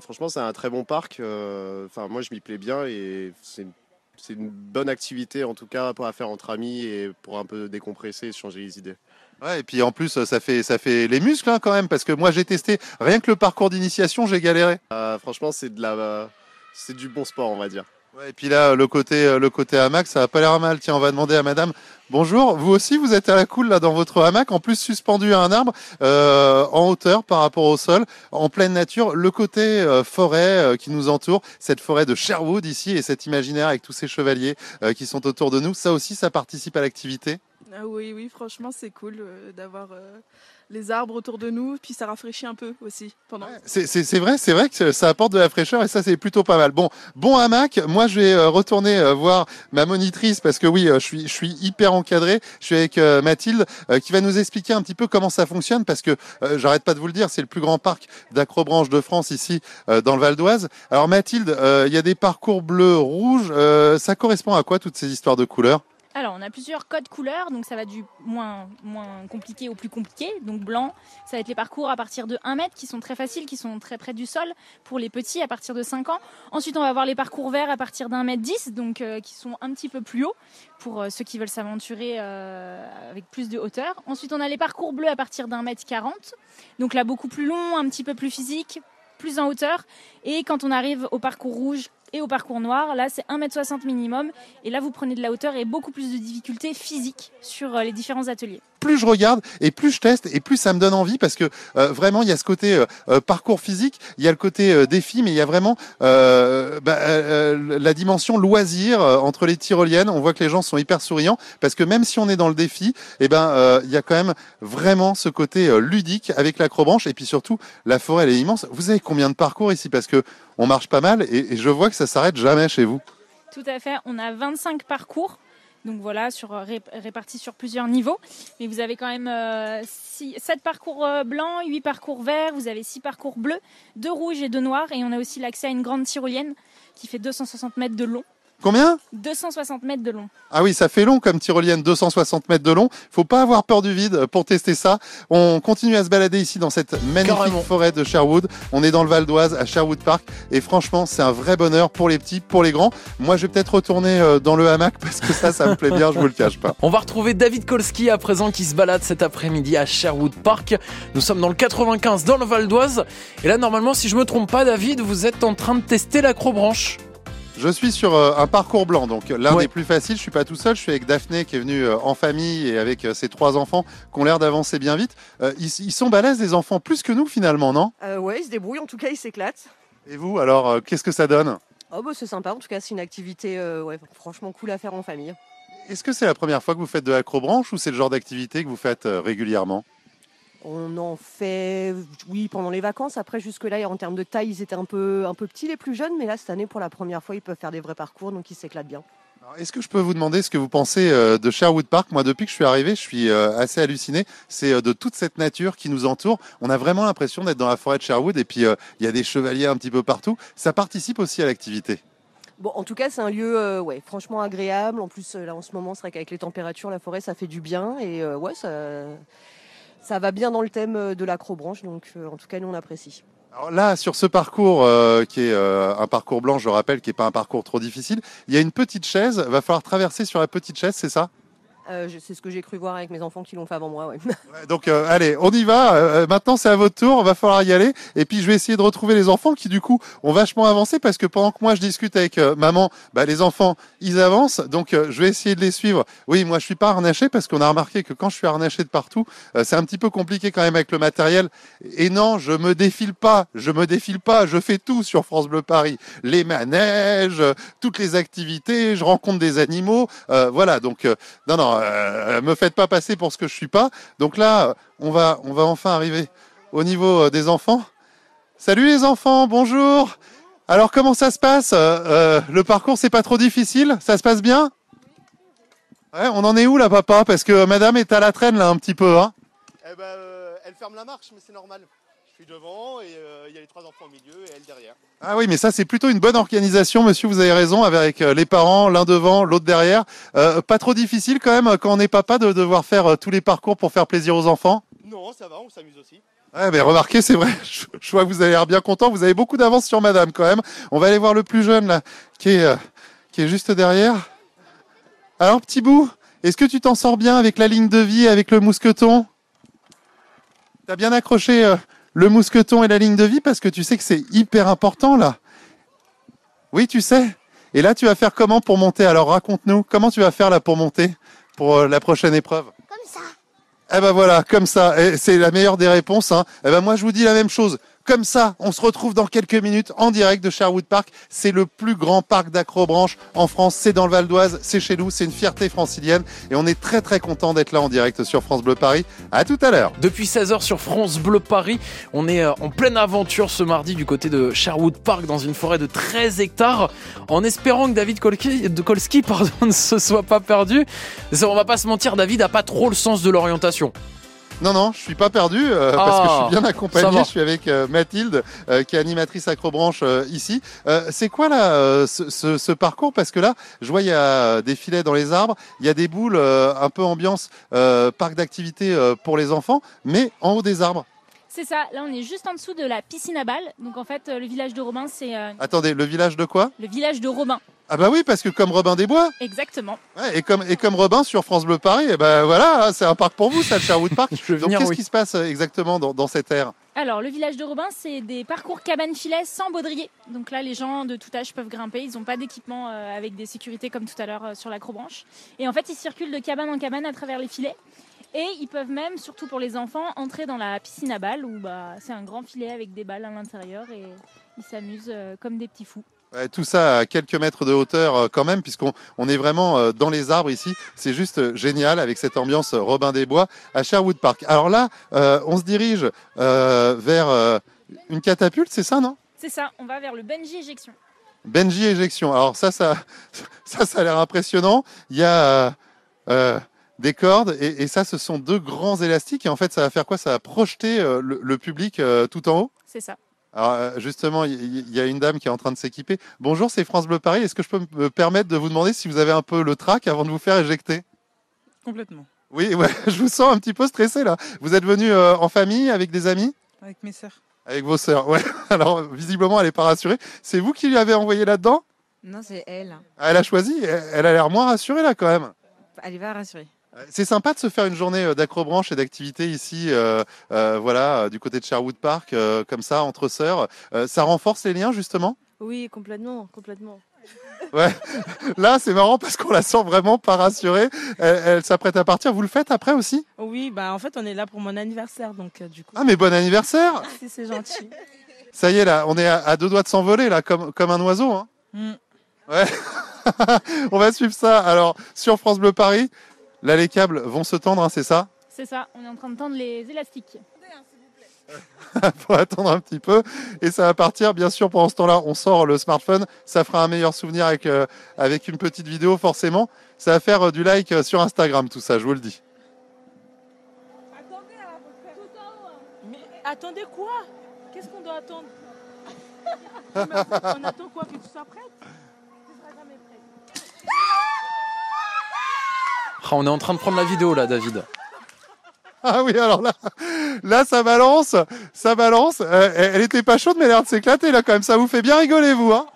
franchement, c'est un très bon parc. Enfin, moi, je m'y plais bien et c'est une, c'est une bonne activité, en tout cas, pour à faire entre amis et pour un peu décompresser et changer les idées. Ouais, et puis en plus, ça fait, ça fait les muscles hein, quand même, parce que moi j'ai testé, rien que le parcours d'initiation, j'ai galéré. Euh, franchement, c'est de la, c'est du bon sport, on va dire. Et puis là, le côté, euh, le côté hamac, ça a pas l'air mal. Tiens, on va demander à madame. Bonjour, vous aussi, vous êtes à la cool là dans votre hamac, en plus suspendu à un arbre, euh, en hauteur par rapport au sol, en pleine nature. Le côté euh, forêt euh, qui nous entoure, cette forêt de Sherwood ici et cet imaginaire avec tous ces chevaliers qui sont autour de nous, ça aussi, ça participe à l'activité? Ah oui, oui, franchement, c'est cool euh, d'avoir euh, les arbres autour de nous, puis ça rafraîchit un peu aussi pendant. C'est- vrai, c'est vrai que ça apporte de la fraîcheur et ça c'est plutôt pas mal. Bon, bon hamac. Moi je vais euh, retourner voir ma monitrice parce que oui, je suis, je suis hyper encadré. Je suis avec Mathilde qui va nous expliquer un petit peu comment ça fonctionne parce que j'arrête pas de vous le dire, c'est le plus grand parc d'acrobranche de France ici dans le Val d'Oise. Alors Mathilde, il y a des parcours bleus, rouges. euh, ça correspond à quoi toutes ces histoires de couleurs? Alors, on a plusieurs codes couleurs, donc ça va du moins, compliqué au plus compliqué. Donc, blanc, ça va être les parcours à partir de 1 mètre qui sont très faciles, qui sont très près du sol pour les petits à partir de 5 ans. Ensuite, on va avoir les parcours verts à partir d'un mètre 10, donc euh, qui sont un petit peu plus hauts pour euh, ceux qui veulent s'aventurer euh, avec plus de hauteur. Ensuite, on a les parcours bleus à partir d'un mètre 40, donc là beaucoup plus long, un petit peu plus physique, plus en hauteur. Et quand on arrive au parcours rouge et au parcours noir, là c'est 1m60 minimum. Et là vous prenez de la hauteur et beaucoup plus de difficultés physiques sur euh, les différents ateliers. plus je regarde et plus je teste et plus ça me donne envie parce que euh, vraiment il y a ce côté euh, parcours physique, il y a le côté défi, mais il y a vraiment bah, la dimension loisir entre les tyroliennes. On voit que les gens sont hyper souriants parce que même si on est dans le défi, eh ben il y a quand même vraiment ce côté ludique avec l'acrobranche et puis surtout la forêt elle est immense. Vous avez combien de parcours ici? Parce que on marche pas mal et, je vois que ça s'arrête jamais chez vous. Tout à fait, on a 25 parcours. Donc voilà, euh, ré- répartis sur plusieurs niveaux. Mais vous avez quand même euh, 7 parcours euh, blancs, 8 parcours verts, vous avez 6 parcours bleus, 2 rouges et 2 noirs. Et on a aussi l'accès à une grande tyrolienne qui fait 260 mètres de long. Combien 260 mètres de long. Ah oui, ça fait long comme tyrolienne, 260 mètres de long. Faut pas avoir peur du vide pour tester ça. On continue à se balader ici dans cette magnifique Carrément. forêt de Sherwood. On est dans le Val d'Oise, à Sherwood Park. Et franchement, c'est un vrai bonheur pour les petits, pour les grands. Moi, je vais peut-être retourner euh, dans le hamac parce que ça, ça me plaît bien, je vous le cache pas. On va retrouver David Kolski à présent qui se balade cet après-midi à Sherwood Park. Nous sommes dans le 95 dans le Val d'Oise. Et là, normalement, si je me trompe pas, David, vous êtes en train de tester l'acrobranche. Je suis sur euh, un parcours blanc, donc l'un Ouais. des plus faciles. Je suis pas tout seul. Je suis avec Daphné qui est venue euh, en famille et avec euh, ses trois enfants qui ont l'air d'avancer bien vite. Euh, ils, ils sont balèzes, les enfants, plus que nous finalement, non? Euh, ouais, il se débrouille, en tout cas, il s'éclate. Et vous, alors, euh, qu'est-ce que ça donne? Oh bah c'est sympa, en tout cas c'est une activité euh, ouais, franchement cool à faire en famille. Est-ce que c'est la première fois que vous faites de l'acrobranche ou c'est le genre d'activité que vous faites euh, régulièrement? On en fait, oui, pendant les vacances. Après, jusque-là, en termes de taille, ils étaient un peu, un peu petits, les plus jeunes. Mais là, cette année, pour la première fois, ils peuvent faire des vrais parcours, donc ils s'éclatent bien. Est-ce que je peux vous demander ce que vous pensez euh, de Sherwood Park? Moi, depuis que je suis arrivé, je suis euh, assez halluciné. C'est euh, de toute cette nature qui nous entoure. On a vraiment l'impression d'être dans la forêt de Sherwood et puis il y a des chevaliers un petit peu partout. Ça participe aussi à l'activité. Bon, en tout cas, c'est un lieu, euh, ouais, franchement agréable. En plus, là, en ce moment, c'est vrai qu'avec les températures, la forêt, ça fait du bien. Et euh, ouais, ça, ça va bien dans le thème euh, de l'acrobranche. Donc, euh, en tout cas, nous, on apprécie. Alors là, sur ce parcours euh, qui est un parcours blanc, je rappelle, qui n'est pas un parcours trop difficile, il y a une petite chaise. Va falloir traverser sur la petite chaise, c'est ça? Euh, c'est ce que j'ai cru voir avec mes enfants qui l'ont fait avant moi. Ouais. Donc euh, allez, on y va. Euh, maintenant, c'est à votre tour. Va falloir y aller. Et puis, je vais essayer de retrouver les enfants qui, du coup, ont vachement avancé parce que pendant que moi je discute avec maman, bah, les enfants, ils avancent. Donc, je vais essayer de les suivre. Oui, moi, je suis pas harnaché parce qu'on a remarqué que quand je suis harnaché de partout, c'est un petit peu compliqué quand même avec le matériel. Et non, je me défile pas. Je me défile pas. Je fais tout sur France Bleu Paris. Les manèges, toutes les activités. Je rencontre des animaux. Voilà. Donc, non, non, euh, me faites pas passer pour ce que je suis pas. Donc là, on va, on va enfin arriver au niveau euh, des enfants. Salut les enfants, bonjour. Alors comment ça se passe Euh, euh, Le parcours, c'est pas trop difficile? Ça se passe bien? Ouais, on en est où là, papa? Parce que Madame est à la traîne là un petit peu. Hein Eh ben, euh, elle ferme la marche, mais c'est normal. Je suis devant et euh, il y a les trois enfants au milieu et elle derrière. ah oui, mais ça c'est plutôt une bonne organisation, monsieur. Vous avez raison, avec euh, les parents, l'un devant, l'autre derrière. Euh, pas trop difficile quand même quand on est papa de devoir faire tous les parcours pour faire plaisir aux enfants? Non, ça va, on s'amuse aussi. Ouais, mais remarquez, c'est vrai, je, je vois que vous avez l'air bien content, vous avez beaucoup d'avance sur madame quand même. On va aller voir le plus jeune là, qui est, euh, qui est juste derrière. Alors, petit bout, est-ce que tu t'en sors bien avec la ligne de vie, avec le mousqueton? T'as bien accroché euh, le mousqueton et la ligne de vie parce que tu sais que c'est hyper important là. Oui, tu sais. Et là, tu vas faire comment pour monter? Alors, raconte-nous, comment tu vas faire là pour monter pour euh, la prochaine épreuve? Comme ça. eh ben voilà, comme ça, c'est la meilleure des réponses. Hein. Eh ben moi je vous dis la même chose. Comme ça, on se retrouve dans quelques minutes en direct de Sherwood Park. C'est le plus grand parc d'acrobranche en France. C'est dans le Val d'Oise, c'est chez nous, c'est une fierté francilienne et on est très très content d'être là en direct sur France Bleu Paris. À tout à l'heure. Depuis 16h sur France Bleu Paris, on est euh, en pleine aventure ce mardi du côté de Sherwood Park dans une forêt de 13 hectares en espérant que David Kolski pardon, ne se soit pas perdu. On va pas se mentir, David a pas trop le sens de l'orientation. Non, non, je suis pas perdu euh, parce que je Ah, suis bien ça accompagné. Je suis avec euh, Mathilde, euh, qui est animatrice acrobranche euh, ici. Euh, c'est quoi là euh, ce, ce- ce parcours? Parce que là, je vois il y a des filets dans les arbres, il y a des boules, euh, un peu ambiance euh, parc d'activité euh, pour les enfants, mais en haut des arbres. C'est ça, là on est juste en dessous de la piscine à balles. Donc en fait, euh, le village de Robin, c'est euh, Attendez, le village de quoi? le village de Robin. Ah bah oui, parce que comme Robin des Bois. Exactement. Ouais, et comme et comme Robin sur France Bleu Paris, et ben voilà, hein, c'est un parc pour vous, ça, le Sherwood Park. Donc qu'est-ce oui. qui se passe euh, exactement dans, dans cette aire Alors, le village de Robin, c'est des parcours cabane-filet sans baudrier. Donc là, les gens de tout âge peuvent grimper. Ils n'ont pas d'équipement avec des sécurités comme tout à l'heure sur l'acrobranche. Et en fait, ils circulent de cabane en cabane à travers les filets. Et ils peuvent même, surtout pour les enfants, entrer dans la piscine à balles où bah, c'est un grand filet avec des balles à l'intérieur et ils s'amusent euh, comme des petits fous. Ouais, tout ça à quelques mètres de hauteur euh, quand même, puisqu'on on est vraiment euh, dans les arbres ici. C'est juste génial avec cette ambiance Robin des Bois à Sherwood Park. Alors là, euh, on se dirige euh, vers euh, une catapulte, c'est ça, non? C'est ça, on va vers le Benji éjection. Benji éjection. Alors ça, ça, ça, ça a l'air impressionnant. Il y a des cordes et, et ça, ce sont deux grands élastiques. Et en fait, ça va faire quoi? Ça va projeter euh, le, le public euh, tout en haut? C'est ça. Alors euh, justement, il y, a une dame qui est en train de s'équiper. Bonjour, c'est France Bleu Paris. Est-ce que je peux me permettre de vous demander si vous avez un peu le trac avant de vous faire éjecter? Complètement. Oui, ouais, je vous sens un petit peu stressé là. Vous êtes venu euh, en famille, avec des amis? Avec mes sœurs. Avec vos sœurs, ouais. Alors visiblement, elle n'est pas rassurée. C'est vous qui lui avez envoyé là-dedans? Non, c'est elle. Ah, Elle a choisi. Elle elle a l'air moins rassurée là quand même. Elle va rassurer. C'est sympa de se faire une journée euh, d'acrobranche et d'activité ici, euh, euh, voilà, euh, du côté de Sherwood Park, euh, comme ça, entre sœurs. Euh, ça renforce les liens justement? Oui, complètement, complètement. Ouais. Là, c'est marrant parce qu'on la sent vraiment pas rassurée. Elle, elle s'apprête à partir. Vous le faites après aussi? Oui, bah en fait, on est là pour mon anniversaire, donc euh, du coup. Ah, mais bon anniversaire Si c'est gentil. Ça y est, là, on est à, à deux doigts de s'envoler, là, comme, comme un oiseau. Hein. Mm. Ouais. on va suivre ça. Alors, sur France Bleu Paris, là, les câbles vont se tendre, hein, c'est ça C'est ça, on est en train de tendre les élastiques. faut attendre un petit peu et ça va partir. Bien sûr, pendant ce temps-là, on sort le smartphone. Ça fera un meilleur souvenir avec, euh, avec une petite vidéo, forcément. Ça va faire euh, du like euh, sur Instagram, tout ça, je vous le dis. Mais attendez quoi? Qu'est-ce qu'on doit attendre? On attend quoi? Que tu sois prête? Tu seras jamais prête. Ah, on est en train de prendre la vidéo là, David. Ah oui, alors là, là, ça balance, ça balance. Euh, elle était pas chaude, mais elle a l'air de s'éclater là quand même. Ça vous fait bien rigoler, vous, hein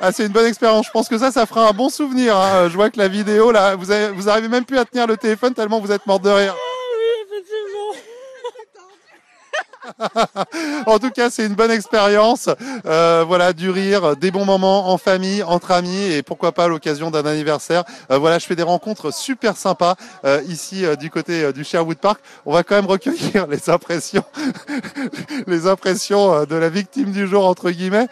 Ah, c'est une bonne expérience. Je pense que ça, ça fera un bon souvenir. hein. Je vois que la vidéo, là, vous, avez, vous arrivez même plus à tenir le téléphone tellement vous êtes morte de rire. Oui, effectivement. en tout cas, c'est une bonne expérience. Euh, voilà, du rire, des bons moments en famille, entre amis et pourquoi pas à l'occasion d'un anniversaire. Euh, voilà, je fais des rencontres super sympas euh, ici euh, du côté euh, du Sherwood Park. On va quand même recueillir les impressions, les impressions euh, de la victime du jour entre guillemets.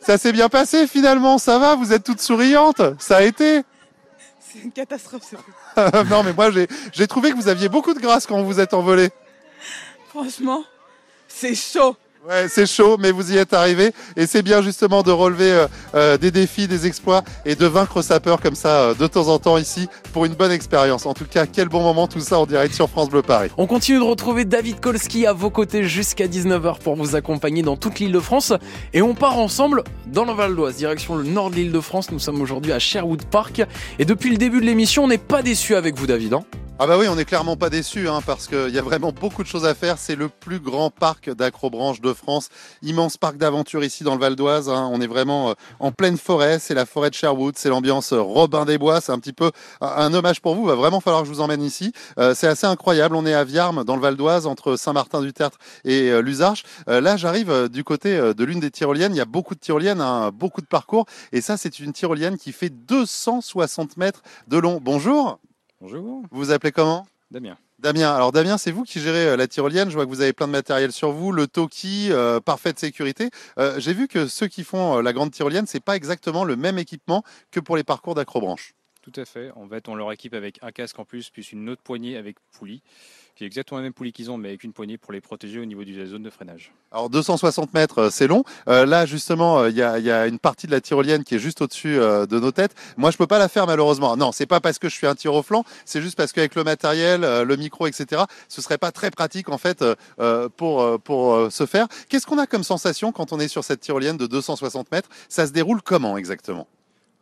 Ça s'est bien passé finalement, ça va, vous êtes toutes souriantes, ça a été? C'est une catastrophe, non mais moi j'ai j'ai trouvé que vous aviez beaucoup de grâce quand vous vous êtes envolé. Franchement, c'est chaud. Ouais, c'est chaud, mais vous y êtes arrivé. Et c'est bien justement de relever euh, euh, des défis, des exploits et de vaincre sa peur comme ça euh, de temps en temps ici pour une bonne expérience. En tout cas, quel bon moment tout ça en direct sur France Bleu Paris. On continue de retrouver David Kolski à vos côtés jusqu'à 19h pour vous accompagner dans toute l'île de France. Et on part ensemble dans le Val d'Oise, direction le nord de l'île de France. Nous sommes aujourd'hui à Sherwood Park. Et depuis le début de l'émission, on n'est pas déçu avec vous, David. hein Ah bah oui, on n'est clairement pas déçus hein, parce qu'il y a vraiment beaucoup de choses à faire. C'est le plus grand parc d'acrobranche de France. Immense parc d'aventure ici dans le Val d'Oise. hein. On est vraiment euh, en pleine forêt. C'est la forêt de Sherwood. C'est l'ambiance euh, Robin des Bois. C'est un petit peu un, hommage pour vous. Va vraiment falloir que je vous emmène ici. Euh, c'est assez incroyable. On est à Viarmes dans le Val d'Oise entre Saint-Martin-du-Tertre et euh, là, j'arrive du côté de l'une des tyroliennes. Il y a beaucoup de tyroliennes, hein, beaucoup de parcours. Et ça, c'est une tyrolienne qui fait 260 mètres de long. Bonjour. Bonjour. Vous vous appelez comment? Damien. Damien, alors Damien, c'est vous qui gérez euh, la tyrolienne. Je vois que vous avez plein de matériel sur vous, le Toki, euh, parfaite sécurité. Euh, J'ai vu que ceux qui font la grande tyrolienne, c'est pas exactement le même équipement que pour les parcours d'acrobranche. Tout à fait. En fait, on leur équipe avec un casque en plus, plus une autre poignée avec poulie, exactement la même poulie qu'ils ont, mais avec une poignée pour les protéger au niveau de la zone de freinage. Alors 260 mètres, euh, c'est long. Euh, là, justement, euh, il y, a, une partie de la tyrolienne qui est juste au-dessus de nos têtes. Moi, je peux pas la faire malheureusement. Non, c'est pas parce que je suis un tir au flanc, c'est juste parce qu'avec le matériel, le micro, etc., ce serait pas très pratique en fait pour pour se faire. Qu'est-ce qu'on a comme sensation quand on est sur cette tyrolienne de 260 mètres? Ça se déroule comment exactement?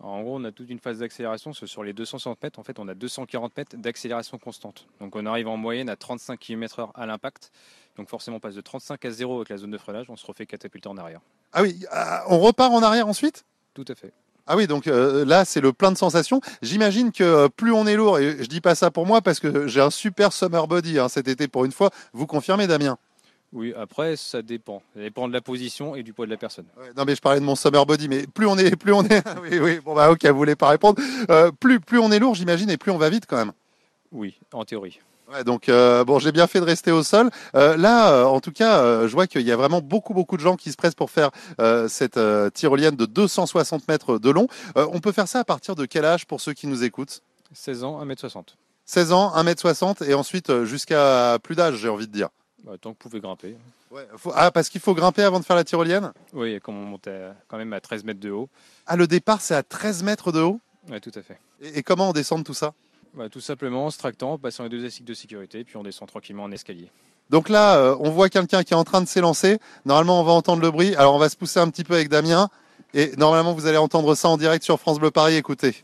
En gros, on a toute une phase d'accélération. Sur les 260 mètres, en fait, on a 240 mètres d'accélération constante. Donc, on arrive en moyenne à 35 km/h à l'impact. Donc, forcément, on passe de 35 à 0 avec la zone de freinage. On se refait catapulter en arrière. Ah oui, ah, on repart en arrière ensuite? Tout à fait. Ah oui, donc euh, là, c'est le plein de sensations. J'imagine que euh, plus on est lourd, et je dis pas ça pour moi parce que j'ai un super summer body hein, cet été pour une fois. Vous confirmez, Damien? Oui, après, ça dépend. Ça dépend de la position et du poids de la personne. Non, mais je parlais de mon summer body, mais plus on est, plus on est. oui, oui. Bon bah ok, vous voulez pas répondre. Euh, plus, plus on est lourd, j'imagine, et plus on va vite quand même. Oui, en théorie. Ouais, donc euh, bon, j'ai bien fait de rester au sol. Euh, là, euh, en tout cas, je vois qu'il y a vraiment beaucoup, beaucoup de gens qui se pressent pour faire cette tyrolienne de 260 mètres de long. On peut faire ça à partir de quel âge pour ceux qui nous écoutent? 16 ans, 1m60. 16 ans, 1m60 et ensuite jusqu'à plus d'âge, j'ai envie de dire. Bah, tant que vous pouvez grimper. Faut- Ah, parce qu'il faut grimper avant de faire la tyrolienne? Oui, comme on monte à- quand même à 13 mètres de haut. Ah, le départ, c'est à 13 mètres de haut? Oui, tout à fait. et, et comment on descend de tout ça? Bah, tout simplement en se tractant, en passant les deux élastiques de sécurité, puis on descend tranquillement en escalier. Donc là, euh, on voit quelqu'un qui est en train de s'élancer. Normalement, on va entendre le bruit. Alors, on va se pousser un petit peu avec Damien. Et normalement, vous allez entendre ça en direct sur France Bleu Paris. Écoutez.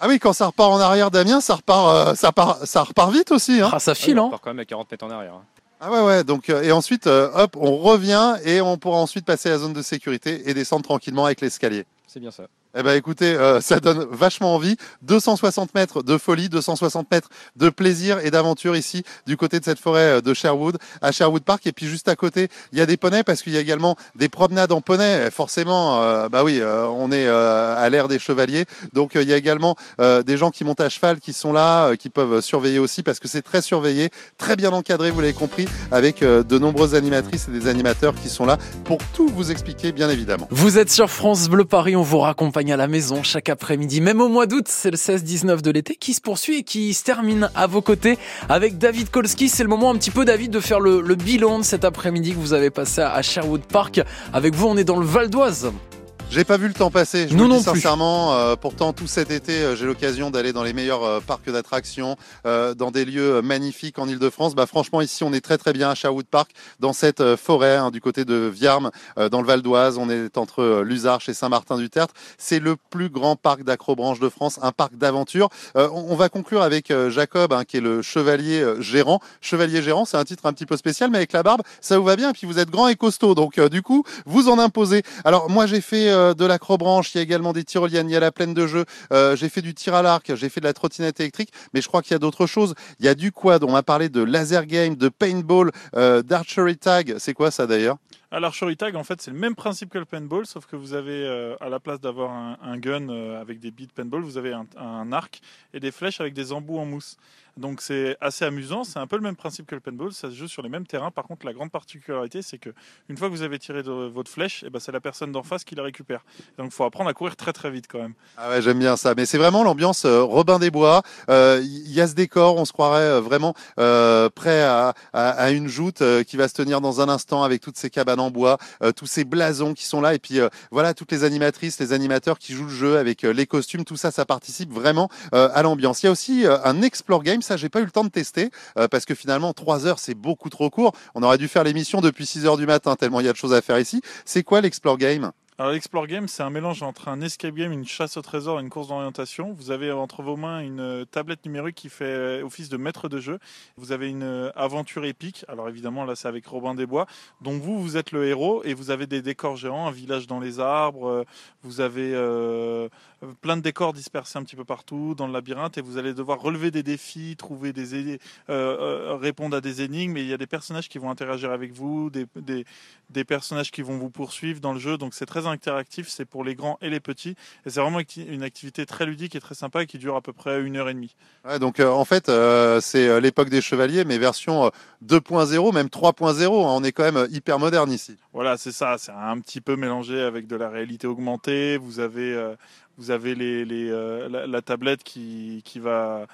Ah oui, quand ça repart en arrière, Damien, ça repart, euh, ça part, ça repart vite aussi. Hein Ah, ça Ouais, on part quand même à 40 mètres en arrière. hein. Ah ouais, ouais. Donc, euh, et ensuite, euh, hop, on revient et on pourra ensuite passer à la zone de sécurité et descendre tranquillement avec l'escalier. C'est bien ça. Eh ben écoutez, euh, ça donne vachement envie. 260 mètres de folie, 260 mètres de plaisir et d'aventure ici du côté de cette forêt euh, de Sherwood, à Sherwood Park. Et puis juste à côté, il y a des poneys parce qu'il y a également des promenades en poney. Forcément, euh, bah oui, on est à l'ère des chevaliers. Donc il y a également des gens qui montent à cheval qui sont là, qui peuvent surveiller aussi parce que c'est très surveillé, très bien encadré, vous l'avez compris, avec de nombreuses animatrices et des animateurs qui sont là pour tout vous expliquer, bien évidemment. Vous êtes sur France Bleu Paris, on vous à la maison chaque après-midi, même au mois d'août, c'est le 16-19 de l'été qui se poursuit et qui se termine à vos côtés avec David Kolski. C'est le moment un petit peu, David, de faire le, le bilan de cet après-midi que vous avez passé à Sherwood Park. Avec vous, on est dans le Val d'Oise. J'ai pas vu le temps passer, je Nous vous le non dis plus. sincèrement. euh, pourtant, tout cet été, euh, j'ai l'occasion d'aller dans les meilleurs euh, parcs d'attractions, euh, dans des lieux magnifiques en Ile-de-France. Bah, franchement, ici, on est très très bien à Sherwood Park, dans cette forêt hein, du côté de Viarmes, euh, dans le Val d'Oise. On est entre Luzarches et Saint-Martin-du-Tertre. C'est le plus grand parc d'acrobranche de France, un parc d'aventure. Euh, on, on va conclure avec Jacob, hein, qui est le chevalier gérant. Chevalier gérant, c'est un titre un petit peu spécial, mais avec la barbe, ça vous va bien. Et puis vous êtes grand et costaud, donc euh, du coup, vous en imposez. Alors moi, j'ai fait euh, de l'acrobranche, il y a également des tyroliennes, il y a la plaine de jeu, euh, j'ai fait du tir à l'arc, j'ai fait de la trottinette électrique, mais je crois qu'il y a d'autres choses. Il y a du quad, on m'a parlé de laser game, de paintball, euh, d'archery tag. C'est quoi ça d'ailleurs? L'archery tag, en fait, c'est le même principe que le paintball, sauf que vous avez, euh, à la place d'avoir un, un gun euh, avec des de paintball, vous avez un arc et des flèches avec des embouts en mousse. Donc c'est assez amusant, c'est un peu le même principe que le paintball, ça se joue sur les mêmes terrains. Par contre, la grande particularité, c'est que une fois que vous avez tiré votre flèche, eh ben, c'est la personne d'en face qui la récupère. Donc il faut apprendre à courir très très vite quand même. Ah ouais, j'aime bien ça. Mais c'est vraiment l'ambiance euh, Robin des Bois. Euh, Il y a ce décor, on se croirait euh, vraiment prêt à, à, à une joute qui va se tenir dans un instant avec toutes ces cabanes en bois, tous ces blasons qui sont là, et puis voilà toutes les animatrices, les animateurs qui jouent le jeu avec les costumes, tout ça, ça participe vraiment à l'ambiance. Il y a aussi un explore game, ça j'ai pas eu le temps de tester euh, parce que finalement trois heures c'est beaucoup trop court. On aurait dû faire l'émission depuis 6 heures du matin tellement il y a de choses à faire ici. C'est quoi l'explore game? Alors l'Explore Game, c'est un mélange entre un escape game, une chasse au trésor et une course d'orientation. Vous avez entre vos mains une euh, tablette numérique qui fait euh, office de maître de jeu. Vous avez une euh, aventure épique. Alors évidemment, là, c'est avec Robin des Bois. Donc vous, vous êtes le héros et vous avez des décors géants, un village dans les arbres. Vous avez plein de décors dispersés un petit peu partout dans le labyrinthe et vous allez devoir relever des défis, trouver des euh, répondre à des énigmes. Et il y a des personnages qui vont interagir avec vous, des, des, des personnages qui vont vous poursuivre dans le jeu. Donc c'est très interactif, c'est pour les grands et les petits. Et c'est vraiment une activité très ludique et très sympa et qui dure à peu près une heure et demie. Ouais, donc euh, en fait, euh, c'est euh, l'époque des chevaliers, mais version euh, 2.0, même 3.0. hein. on est quand même hyper moderne ici. Voilà, c'est ça. C'est un petit peu mélangé avec de la réalité augmentée. Vous avez, vous avez euh, la, tablette qui, va,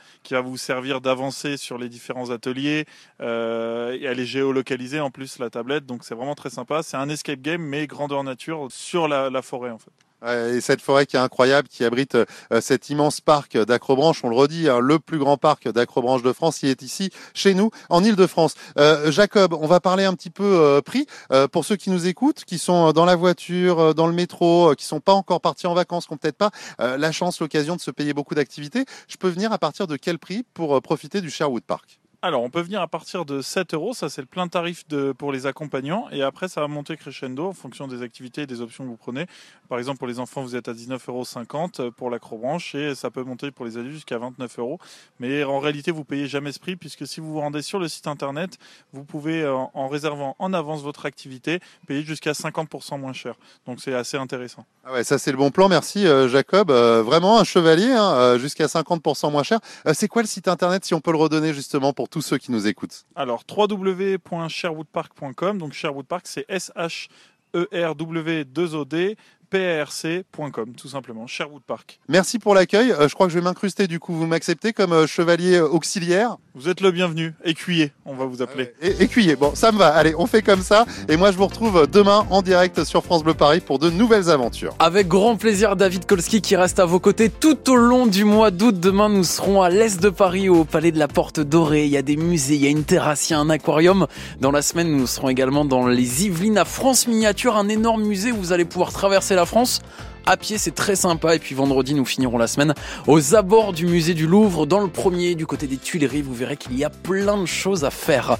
vous servir d'avancer sur les différents ateliers. Euh, elle est géolocalisée en plus, la tablette. Donc c'est vraiment très sympa. C'est un escape game, mais grandeur nature sur la, la forêt en fait. Et cette forêt qui est incroyable, qui abrite euh, cet immense parc d'acrobranche, on le redit, hein, le plus grand parc d'acrobranche de France, il est ici, chez nous, en Ile-de-France. Euh, Jacob, on va parler un petit peu euh, prix pour ceux qui nous écoutent, qui sont dans la voiture, dans le métro, qui sont pas encore partis en vacances, qui n'ont peut-être pas la chance, l'occasion de se payer beaucoup d'activités. Je peux venir à partir de quel prix pour profiter du Sherwood Park? Alors, on peut venir à partir de 7 euros, ça c'est le plein tarif pour les accompagnants, et après ça va monter crescendo en fonction des activités et des options que vous prenez. Par exemple, pour les enfants, vous êtes à 19,50 euros pour l'acrobranche, et ça peut monter pour les adultes jusqu'à 29 euros. Mais en réalité, vous payez jamais ce prix, puisque si vous vous rendez sur le site internet, vous pouvez, euh, en réservant en avance votre activité, payer jusqu'à 50% moins cher. Donc c'est assez intéressant. Ah ouais, ça c'est le bon plan, merci euh, Jacob. Euh, vraiment un chevalier, hein, jusqu'à 50% moins cher. C'est quoi le site internet, si on peut le redonner justement pour tous ceux qui nous écoutent Alors, www.sherwoodpark.com. Donc, Sherwood Park, c'est E S-H-E-R-W-2-O-D. PRC.com, tout simplement, Sherwood Park. Merci pour l'accueil. Euh, je crois que je vais m'incruster du coup. Vous m'acceptez comme euh, chevalier auxiliaire Vous êtes le bienvenu, écuyer, on va vous appeler. écuyer. Bon, ça me va. Allez, on fait comme ça. Et moi, je vous retrouve demain en direct sur France Bleu Paris pour de nouvelles aventures. Avec grand plaisir, David Kolski qui reste à vos côtés tout au long du mois d'août. Demain, nous serons à l'est de Paris, au Palais de la Porte Dorée. Il y a des musées, il y a une terrasse, il y a un aquarium. Dans la semaine, nous serons également dans les Yvelines à France Miniature, un énorme musée où vous allez pouvoir traverser la France. À pied, c'est très sympa. Et puis vendredi, nous finirons la semaine aux abords du musée du Louvre, dans le premier, du côté des Tuileries. Vous verrez qu'il y a plein de choses à faire.